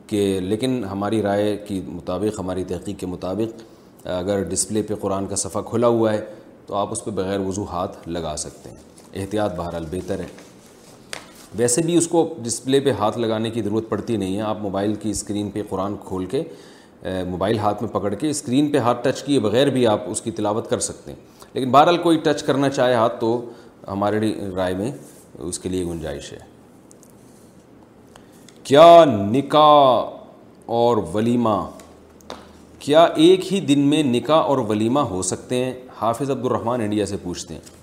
کہ لیکن ہماری رائے کی مطابق ہماری تحقیق کے مطابق اگر ڈسپلے پہ قرآن کا صفحہ کھلا ہوا ہے تو آپ اس پہ بغیر وضو ہاتھ لگا سکتے ہیں احتیاط بہرحال بہتر ہے ویسے بھی اس کو ڈسپلے پہ ہاتھ لگانے کی ضرورت پڑتی نہیں ہے آپ موبائل کی اسکرین پہ قرآن کھول کے موبائل ہاتھ میں پکڑ کے اسکرین پہ ہاتھ ٹچ کیے بغیر بھی آپ اس کی تلاوت کر سکتے ہیں لیکن بہرحال کوئی ٹچ کرنا چاہے ہاتھ تو ہمارے رائے میں اس کے لیے گنجائش ہے کیا نکاح اور ولیمہ کیا ایک ہی دن میں نکاح اور ولیمہ ہو سکتے ہیں حافظ عبد الرحمٰن انڈیا سے پوچھتے ہیں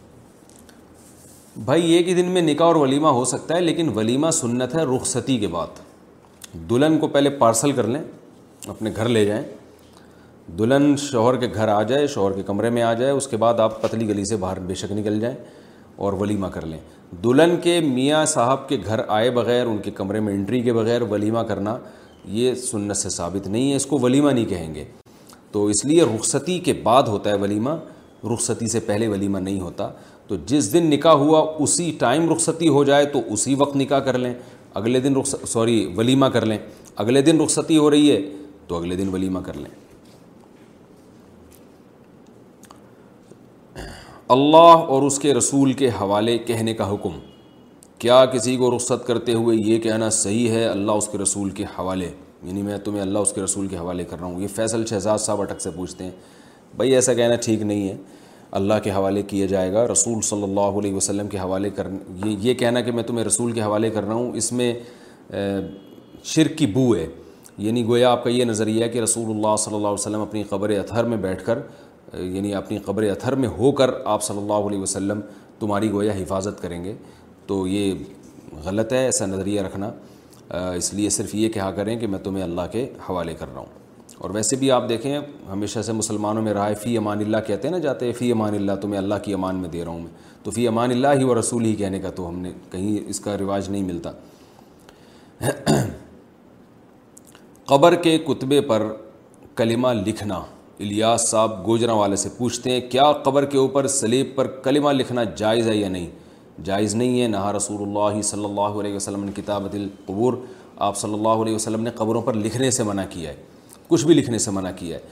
بھائی ایک ہی دن میں نکاح اور ولیمہ ہو سکتا ہے لیکن ولیمہ سنت ہے رخصتی کے بعد دلہن کو پہلے پارسل کر لیں اپنے گھر لے جائیں دلہن شوہر کے گھر آ جائے شوہر کے کمرے میں آ جائے اس کے بعد آپ پتلی گلی سے باہر بے شک نکل جائیں اور ولیمہ کر لیں دلہن کے میاں صاحب کے گھر آئے بغیر ان کے کمرے میں انٹری کے بغیر ولیمہ کرنا یہ سنت سے ثابت نہیں ہے اس کو ولیمہ نہیں کہیں گے تو اس لیے رخصتی کے بعد ہوتا ہے ولیمہ رخصتی سے پہلے ولیمہ نہیں ہوتا تو جس دن نکاح ہوا اسی ٹائم رخصتی ہو جائے تو اسی وقت نکاح کر لیں اگلے دن رخص سوری ولیمہ کر لیں اگلے دن رخصتی ہو رہی ہے تو اگلے دن ولیمہ کر لیں اللہ اور اس کے رسول کے حوالے کہنے کا حکم کیا کسی کو رخصت کرتے ہوئے یہ کہنا صحیح ہے اللہ اس کے رسول کے حوالے یعنی میں تمہیں اللہ اس کے رسول کے حوالے کر رہا ہوں یہ فیصل شہزاد صاحب اٹک سے پوچھتے ہیں بھائی ایسا کہنا ٹھیک نہیں ہے اللہ کے حوالے کیا جائے گا رسول صلی اللہ علیہ وسلم کے حوالے کر یہ کہنا کہ میں تمہیں رسول کے حوالے کر رہا ہوں اس میں شرک کی بو ہے یعنی گویا آپ کا یہ نظریہ ہے کہ رسول اللہ صلی اللہ علیہ وسلم اپنی قبر اتھر میں بیٹھ کر یعنی اپنی قبر اتھر میں ہو کر آپ صلی اللہ علیہ وسلم تمہاری گویا حفاظت کریں گے تو یہ غلط ہے ایسا نظریہ رکھنا اس لیے صرف یہ کہا کریں کہ میں تمہیں اللہ کے حوالے کر رہا ہوں اور ویسے بھی آپ دیکھیں ہمیشہ سے مسلمانوں میں رائے فی امان اللہ کہتے ہیں نا جاتے ہیں فی امان اللہ تمہیں اللہ کی امان میں دے رہا ہوں میں تو فی امان اللہ ہی و رسول ہی کہنے کا تو ہم نے کہیں اس کا رواج نہیں ملتا قبر کے کتبے پر کلمہ لکھنا الیاس صاحب گوجرا والے سے پوچھتے ہیں کیا قبر کے اوپر سلیب پر کلمہ لکھنا جائز ہے یا نہیں جائز نہیں ہے نہ رسول اللہ صلی اللہ علیہ وسلم نے کتاب دل قبور آپ صلی اللہ علیہ وسلم نے قبروں پر لکھنے سے منع کیا ہے کچھ بھی لکھنے سے منع کیا ہے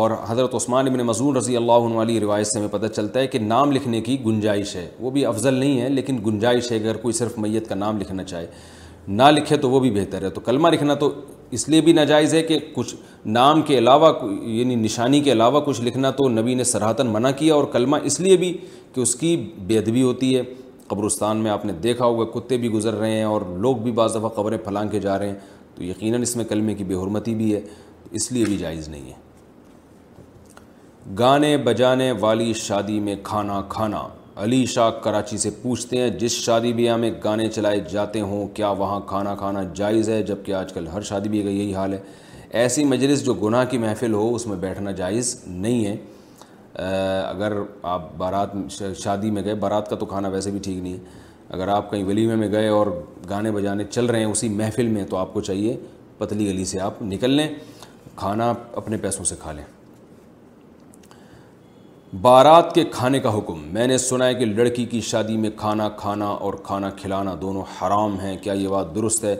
اور حضرت عثمان ابن مضمون رضی اللہ عنہ عنہی روایت سے ہمیں پتہ چلتا ہے کہ نام لکھنے کی گنجائش ہے وہ بھی افضل نہیں ہے لیکن گنجائش ہے اگر کوئی صرف میت کا نام لکھنا چاہے نہ لکھے تو وہ بھی بہتر ہے تو کلمہ لکھنا تو اس لیے بھی ناجائز ہے کہ کچھ نام کے علاوہ یعنی نشانی کے علاوہ کچھ لکھنا تو نبی نے سراہتاً منع کیا اور کلمہ اس لیے بھی کہ اس کی بے ادبی ہوتی ہے قبرستان میں آپ نے دیکھا ہوگا کتے بھی گزر رہے ہیں اور لوگ بھی بعض دفعہ قبریں پھلانگ کے جا رہے ہیں تو یقیناً اس میں کلمے کی بے حرمتی بھی ہے اس لیے بھی جائز نہیں ہے گانے بجانے والی شادی میں کھانا کھانا علی شاہ کراچی سے پوچھتے ہیں جس شادی بیاہ میں گانے چلائے جاتے ہوں کیا وہاں کھانا کھانا جائز ہے جبکہ آج کل ہر شادی بیاہ کا یہی حال ہے ایسی مجلس جو گناہ کی محفل ہو اس میں بیٹھنا جائز نہیں ہے اگر آپ بارات شادی میں گئے بارات کا تو کھانا ویسے بھی ٹھیک نہیں ہے اگر آپ کہیں ولیمے میں گئے اور گانے بجانے چل رہے ہیں اسی محفل میں تو آپ کو چاہیے پتلی گلی سے آپ نکل لیں کھانا اپنے پیسوں سے کھا لیں بارات کے کھانے کا حکم میں نے سنا ہے کہ لڑکی کی شادی میں کھانا کھانا اور کھانا کھلانا دونوں حرام ہیں کیا یہ بات درست ہے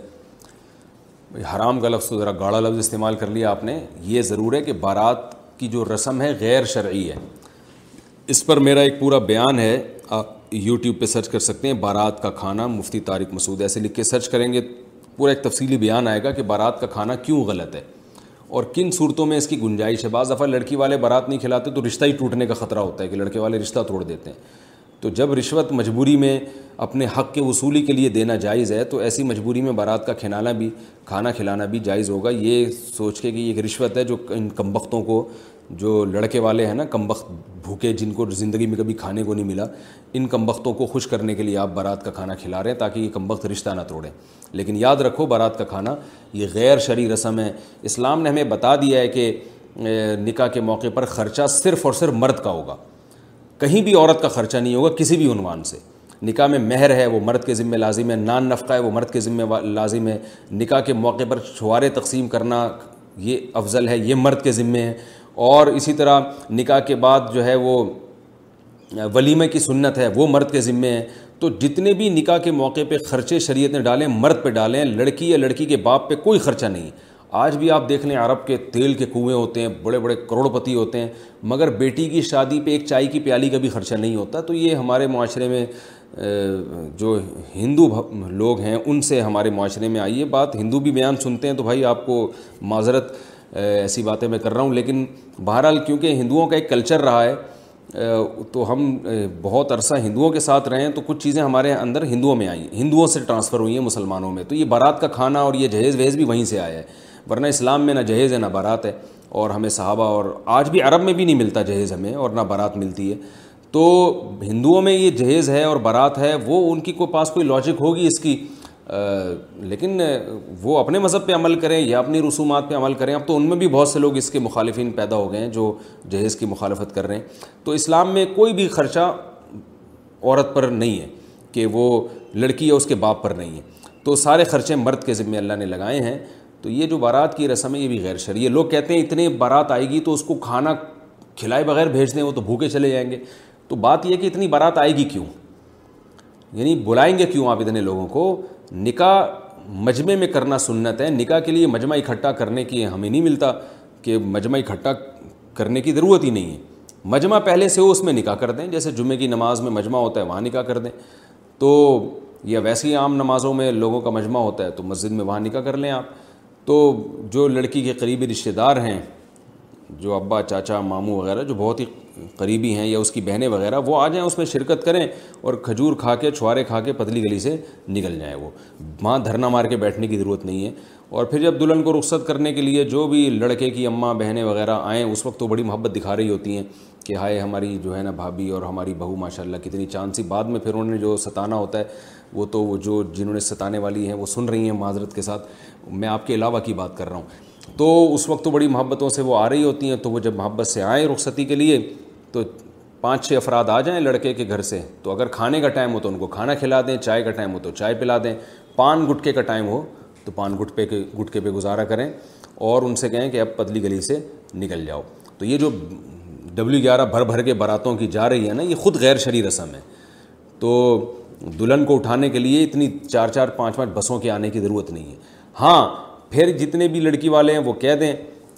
حرام کا لفظ تو ذرا گاڑا لفظ استعمال کر لیا آپ نے یہ ضرور ہے کہ بارات کی جو رسم ہے غیر شرعی ہے اس پر میرا ایک پورا بیان ہے آپ یوٹیوب پہ سرچ کر سکتے ہیں بارات کا کھانا مفتی طارق مسعود ایسے لکھ کے سرچ کریں گے پورا ایک تفصیلی بیان آئے گا کہ بارات کا کھانا کیوں غلط ہے اور کن صورتوں میں اس کی گنجائش ہے بعض دفعہ لڑکی والے بارات نہیں کھلاتے تو رشتہ ہی ٹوٹنے کا خطرہ ہوتا ہے کہ لڑکے والے رشتہ توڑ دیتے ہیں تو جب رشوت مجبوری میں اپنے حق کے وصولی کے لیے دینا جائز ہے تو ایسی مجبوری میں بارات کا کھلانا بھی کھانا کھلانا بھی جائز ہوگا یہ سوچ کے کہ یہ ایک رشوت ہے جو ان کمبختوں کو جو لڑکے والے ہیں نا کم وقت بھوکے جن کو زندگی میں کبھی کھانے کو نہیں ملا ان کم وقتوں کو خوش کرنے کے لیے آپ بارات کا کھانا کھلا رہے ہیں تاکہ یہ کم وقت رشتہ نہ توڑیں لیکن یاد رکھو بارات کا کھانا یہ غیر شرعی رسم ہے اسلام نے ہمیں بتا دیا ہے کہ نکاح کے موقع پر خرچہ صرف اور صرف مرد کا ہوگا کہیں بھی عورت کا خرچہ نہیں ہوگا کسی بھی عنوان سے نکاح میں مہر ہے وہ مرد کے ذمہ لازم ہے نان نفقہ ہے وہ مرد کے ذمہ لازم ہے نکاح کے موقع پر شعارے تقسیم کرنا یہ افضل ہے یہ مرد کے ذمے ہے اور اسی طرح نکاح کے بعد جو ہے وہ ولیمہ کی سنت ہے وہ مرد کے ذمے ہیں تو جتنے بھی نکاح کے موقع پہ خرچے شریعت نے ڈالیں مرد پہ ڈالیں لڑکی یا لڑکی کے باپ پہ کوئی خرچہ نہیں آج بھی آپ دیکھ لیں عرب کے تیل کے کنویں ہوتے ہیں بڑے بڑے کروڑ پتی ہوتے ہیں مگر بیٹی کی شادی پہ ایک چائے کی پیالی کا بھی خرچہ نہیں ہوتا تو یہ ہمارے معاشرے میں جو ہندو لوگ ہیں ان سے ہمارے معاشرے میں آئی بات ہندو بھی بیان سنتے ہیں تو بھائی آپ کو معذرت ایسی باتیں میں کر رہا ہوں لیکن بہرحال کیونکہ ہندوؤں کا ایک کلچر رہا ہے تو ہم بہت عرصہ ہندوؤں کے ساتھ رہے ہیں تو کچھ چیزیں ہمارے اندر ہندوؤں میں آئیں ہندوؤں سے ٹرانسفر ہوئی ہیں مسلمانوں میں تو یہ بارات کا کھانا اور یہ جہیز وہیز بھی وہیں سے آیا ہے ورنہ اسلام میں نہ جہیز ہے نہ بارات ہے اور ہمیں صحابہ اور آج بھی عرب میں بھی نہیں ملتا جہیز ہمیں اور نہ بارات ملتی ہے تو ہندوؤں میں یہ جہیز ہے اور بارات ہے وہ ان کی کو پاس کوئی لاجک ہوگی اس کی لیکن وہ اپنے مذہب پہ عمل کریں یا اپنی رسومات پہ عمل کریں اب تو ان میں بھی بہت سے لوگ اس کے مخالفین پیدا ہو گئے ہیں جو جہیز کی مخالفت کر رہے ہیں تو اسلام میں کوئی بھی خرچہ عورت پر نہیں ہے کہ وہ لڑکی یا اس کے باپ پر نہیں ہے تو سارے خرچے مرد کے ذمے اللہ نے لگائے ہیں تو یہ جو بارات کی رسم ہے یہ بھی غیر شرعی لوگ کہتے ہیں اتنے بارات آئے گی تو اس کو کھانا کھلائے بغیر بھیج دیں وہ تو بھوکے چلے جائیں گے تو بات یہ کہ اتنی بارات آئے گی کیوں یعنی بلائیں گے کیوں آپ اتنے لوگوں کو نکاح مجمع میں کرنا سنت ہے نکاح کے لیے مجمع اکٹھا کرنے کی ہمیں نہیں ملتا کہ مجمع اکٹھا کرنے کی ضرورت ہی نہیں ہے مجمع پہلے سے ہو اس میں نکاح کر دیں جیسے جمعے کی نماز میں مجمع ہوتا ہے وہاں نکاح کر دیں تو یا ہی عام نمازوں میں لوگوں کا مجمع ہوتا ہے تو مسجد میں وہاں نکاح کر لیں آپ تو جو لڑکی کے قریبی رشتہ دار ہیں جو ابا چاچا ماموں وغیرہ جو بہت ہی قریبی ہیں یا اس کی بہنیں وغیرہ وہ آ جائیں اس میں شرکت کریں اور کھجور کھا کے چھوارے کھا کے پتلی گلی سے نکل جائیں وہ ماں دھرنا مار کے بیٹھنے کی ضرورت نہیں ہے اور پھر جب دلہن کو رخصت کرنے کے لیے جو بھی لڑکے کی اماں بہنیں وغیرہ آئیں اس وقت تو بڑی محبت دکھا رہی ہوتی ہیں کہ ہائے ہماری جو ہے نا بھابھی اور ہماری بہو ماشاء اللہ کتنی سی بعد میں پھر انہوں نے جو ستانا ہوتا ہے وہ تو وہ جو جنہوں نے ستانے والی ہیں وہ سن رہی ہیں معذرت کے ساتھ میں آپ کے علاوہ کی بات کر رہا ہوں تو اس وقت تو بڑی محبتوں سے وہ آ رہی ہوتی ہیں تو وہ جب محبت سے آئیں رخصتی کے لیے تو پانچ چھ افراد آ جائیں لڑکے کے گھر سے تو اگر کھانے کا ٹائم ہو تو ان کو کھانا کھلا دیں چائے کا ٹائم ہو تو چائے پلا دیں پان گٹکے کا ٹائم ہو تو پان گٹکے کے گٹکے پہ گزارا کریں اور ان سے کہیں کہ اب پتلی گلی سے نکل جاؤ تو یہ جو ڈبلیو گیارہ بھر بھر کے براتوں کی جا رہی ہے نا یہ خود غیر شرعی رسم ہے تو دلہن کو اٹھانے کے لیے اتنی چار چار پانچ پانچ بسوں کے آنے کی ضرورت نہیں ہے ہاں پھر جتنے بھی لڑکی والے ہیں وہ کہہ دیں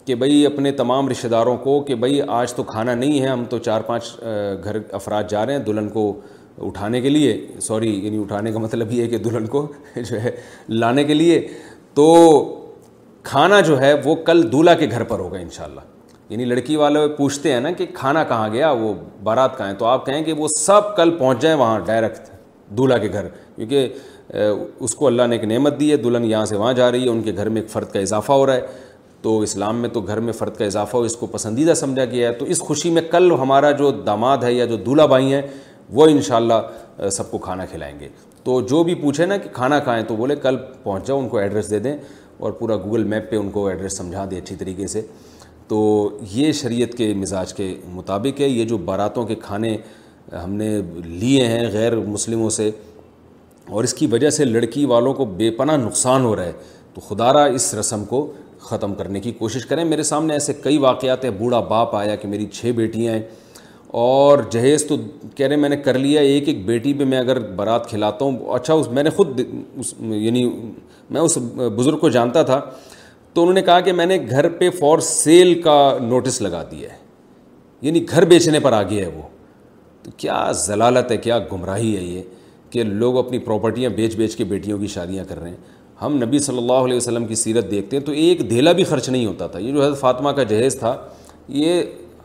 کہ بھائی اپنے تمام رشتہ داروں کو کہ بھائی آج تو کھانا نہیں ہے ہم تو چار پانچ گھر افراد جا رہے ہیں دلہن کو اٹھانے کے لیے سوری یعنی اٹھانے کا مطلب یہ ہے کہ دلہن کو جو ہے لانے کے لیے تو کھانا جو ہے وہ کل دولہا کے گھر پر ہوگا انشاءاللہ یعنی لڑکی والے پوچھتے ہیں نا کہ کھانا کہاں گیا وہ بارات کہاں تو آپ کہیں کہ وہ سب کل پہنچ جائیں وہاں ڈائریکٹ دولہا کے گھر کیونکہ اس کو اللہ نے ایک نعمت دی ہے دلہن یہاں سے وہاں جا رہی ہے ان کے گھر میں ایک فرد کا اضافہ ہو رہا ہے تو اسلام میں تو گھر میں فرد کا اضافہ ہو اس کو پسندیدہ سمجھا گیا ہے تو اس خوشی میں کل ہمارا جو داماد ہے یا جو دولہا بھائی ہیں وہ انشاءاللہ سب کو کھانا کھلائیں گے تو جو بھی پوچھے نا کہ کھانا کھائیں تو بولے کل پہنچ جاؤ ان کو ایڈریس دے دیں اور پورا گوگل میپ پہ ان کو ایڈریس سمجھا دیں اچھی طریقے سے تو یہ شریعت کے مزاج کے مطابق ہے یہ جو باراتوں کے کھانے ہم نے لیے ہیں غیر مسلموں سے اور اس کی وجہ سے لڑکی والوں کو بے پناہ نقصان ہو رہا ہے تو خدا را اس رسم کو ختم کرنے کی کوشش کریں میرے سامنے ایسے کئی واقعات ہیں بوڑھا باپ آیا کہ میری چھ بیٹیاں ہیں اور جہیز تو کہہ رہے میں نے کر لیا ایک ایک بیٹی پہ میں اگر برات کھلاتا ہوں اچھا اس میں نے خود اس یعنی میں اس بزرگ کو جانتا تھا تو انہوں نے کہا کہ میں نے گھر پہ فار سیل کا نوٹس لگا دیا ہے یعنی گھر بیچنے پر آگے ہے وہ تو کیا ضلالت ہے کیا گمراہی ہے یہ کہ لوگ اپنی پراپرٹیاں بیچ بیچ کے بیٹیوں کی شادیاں کر رہے ہیں ہم نبی صلی اللہ علیہ وسلم کی سیرت دیکھتے ہیں تو ایک دھیلا بھی خرچ نہیں ہوتا تھا یہ جو حضرت فاطمہ کا جہیز تھا یہ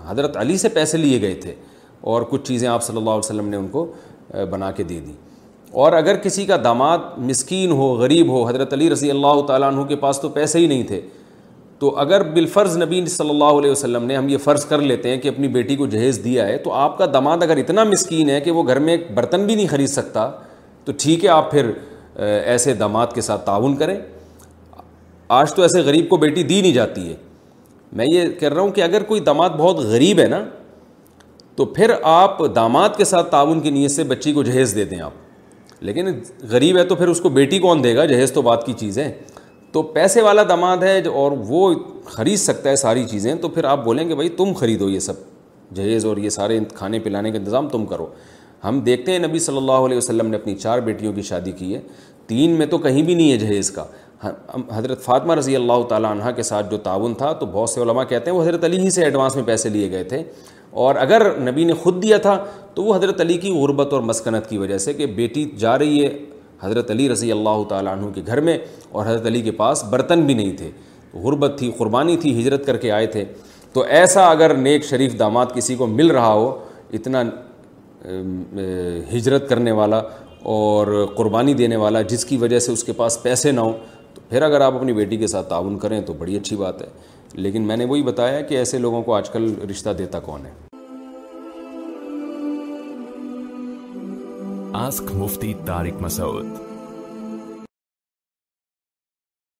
حضرت علی سے پیسے لیے گئے تھے اور کچھ چیزیں آپ صلی اللہ علیہ وسلم نے ان کو بنا کے دے دی اور اگر کسی کا داماد مسکین ہو غریب ہو حضرت علی رضی اللہ تعالیٰ عنہ کے پاس تو پیسے ہی نہیں تھے تو اگر بالفرض نبی صلی اللہ علیہ وسلم نے ہم یہ فرض کر لیتے ہیں کہ اپنی بیٹی کو جہیز دیا ہے تو آپ کا دماد اگر اتنا مسکین ہے کہ وہ گھر میں ایک برتن بھی نہیں خرید سکتا تو ٹھیک ہے آپ پھر ایسے دماد کے ساتھ تعاون کریں آج تو ایسے غریب کو بیٹی دی نہیں جاتی ہے میں یہ کہہ رہا ہوں کہ اگر کوئی دماد بہت غریب ہے نا تو پھر آپ داماد کے ساتھ تعاون کی نیت سے بچی کو جہیز دے دیں آپ لیکن غریب ہے تو پھر اس کو بیٹی کون دے گا جہیز تو بات کی چیز ہے تو پیسے والا دماد ہے اور وہ خرید سکتا ہے ساری چیزیں تو پھر آپ بولیں کہ بھائی تم خریدو یہ سب جہیز اور یہ سارے کھانے پلانے کا انتظام تم کرو ہم دیکھتے ہیں نبی صلی اللہ علیہ وسلم نے اپنی چار بیٹیوں کی شادی کی ہے تین میں تو کہیں بھی نہیں ہے جہیز کا حضرت فاطمہ رضی اللہ تعالیٰ عنہ کے ساتھ جو تعاون تھا تو بہت سے علماء کہتے ہیں وہ حضرت علی ہی سے ایڈوانس میں پیسے لیے گئے تھے اور اگر نبی نے خود دیا تھا تو وہ حضرت علی کی غربت اور مسکنت کی وجہ سے کہ بیٹی جا رہی ہے حضرت علی رضی اللہ تعالیٰ عنہ کے گھر میں اور حضرت علی کے پاس برتن بھی نہیں تھے غربت تھی قربانی تھی ہجرت کر کے آئے تھے تو ایسا اگر نیک شریف داماد کسی کو مل رہا ہو اتنا ہجرت کرنے والا اور قربانی دینے والا جس کی وجہ سے اس کے پاس پیسے نہ ہوں تو پھر اگر آپ اپنی بیٹی کے ساتھ تعاون کریں تو بڑی اچھی بات ہے لیکن میں نے وہی بتایا کہ ایسے لوگوں کو آج کل رشتہ دیتا کون ہے آسک مفتی طارق مسعود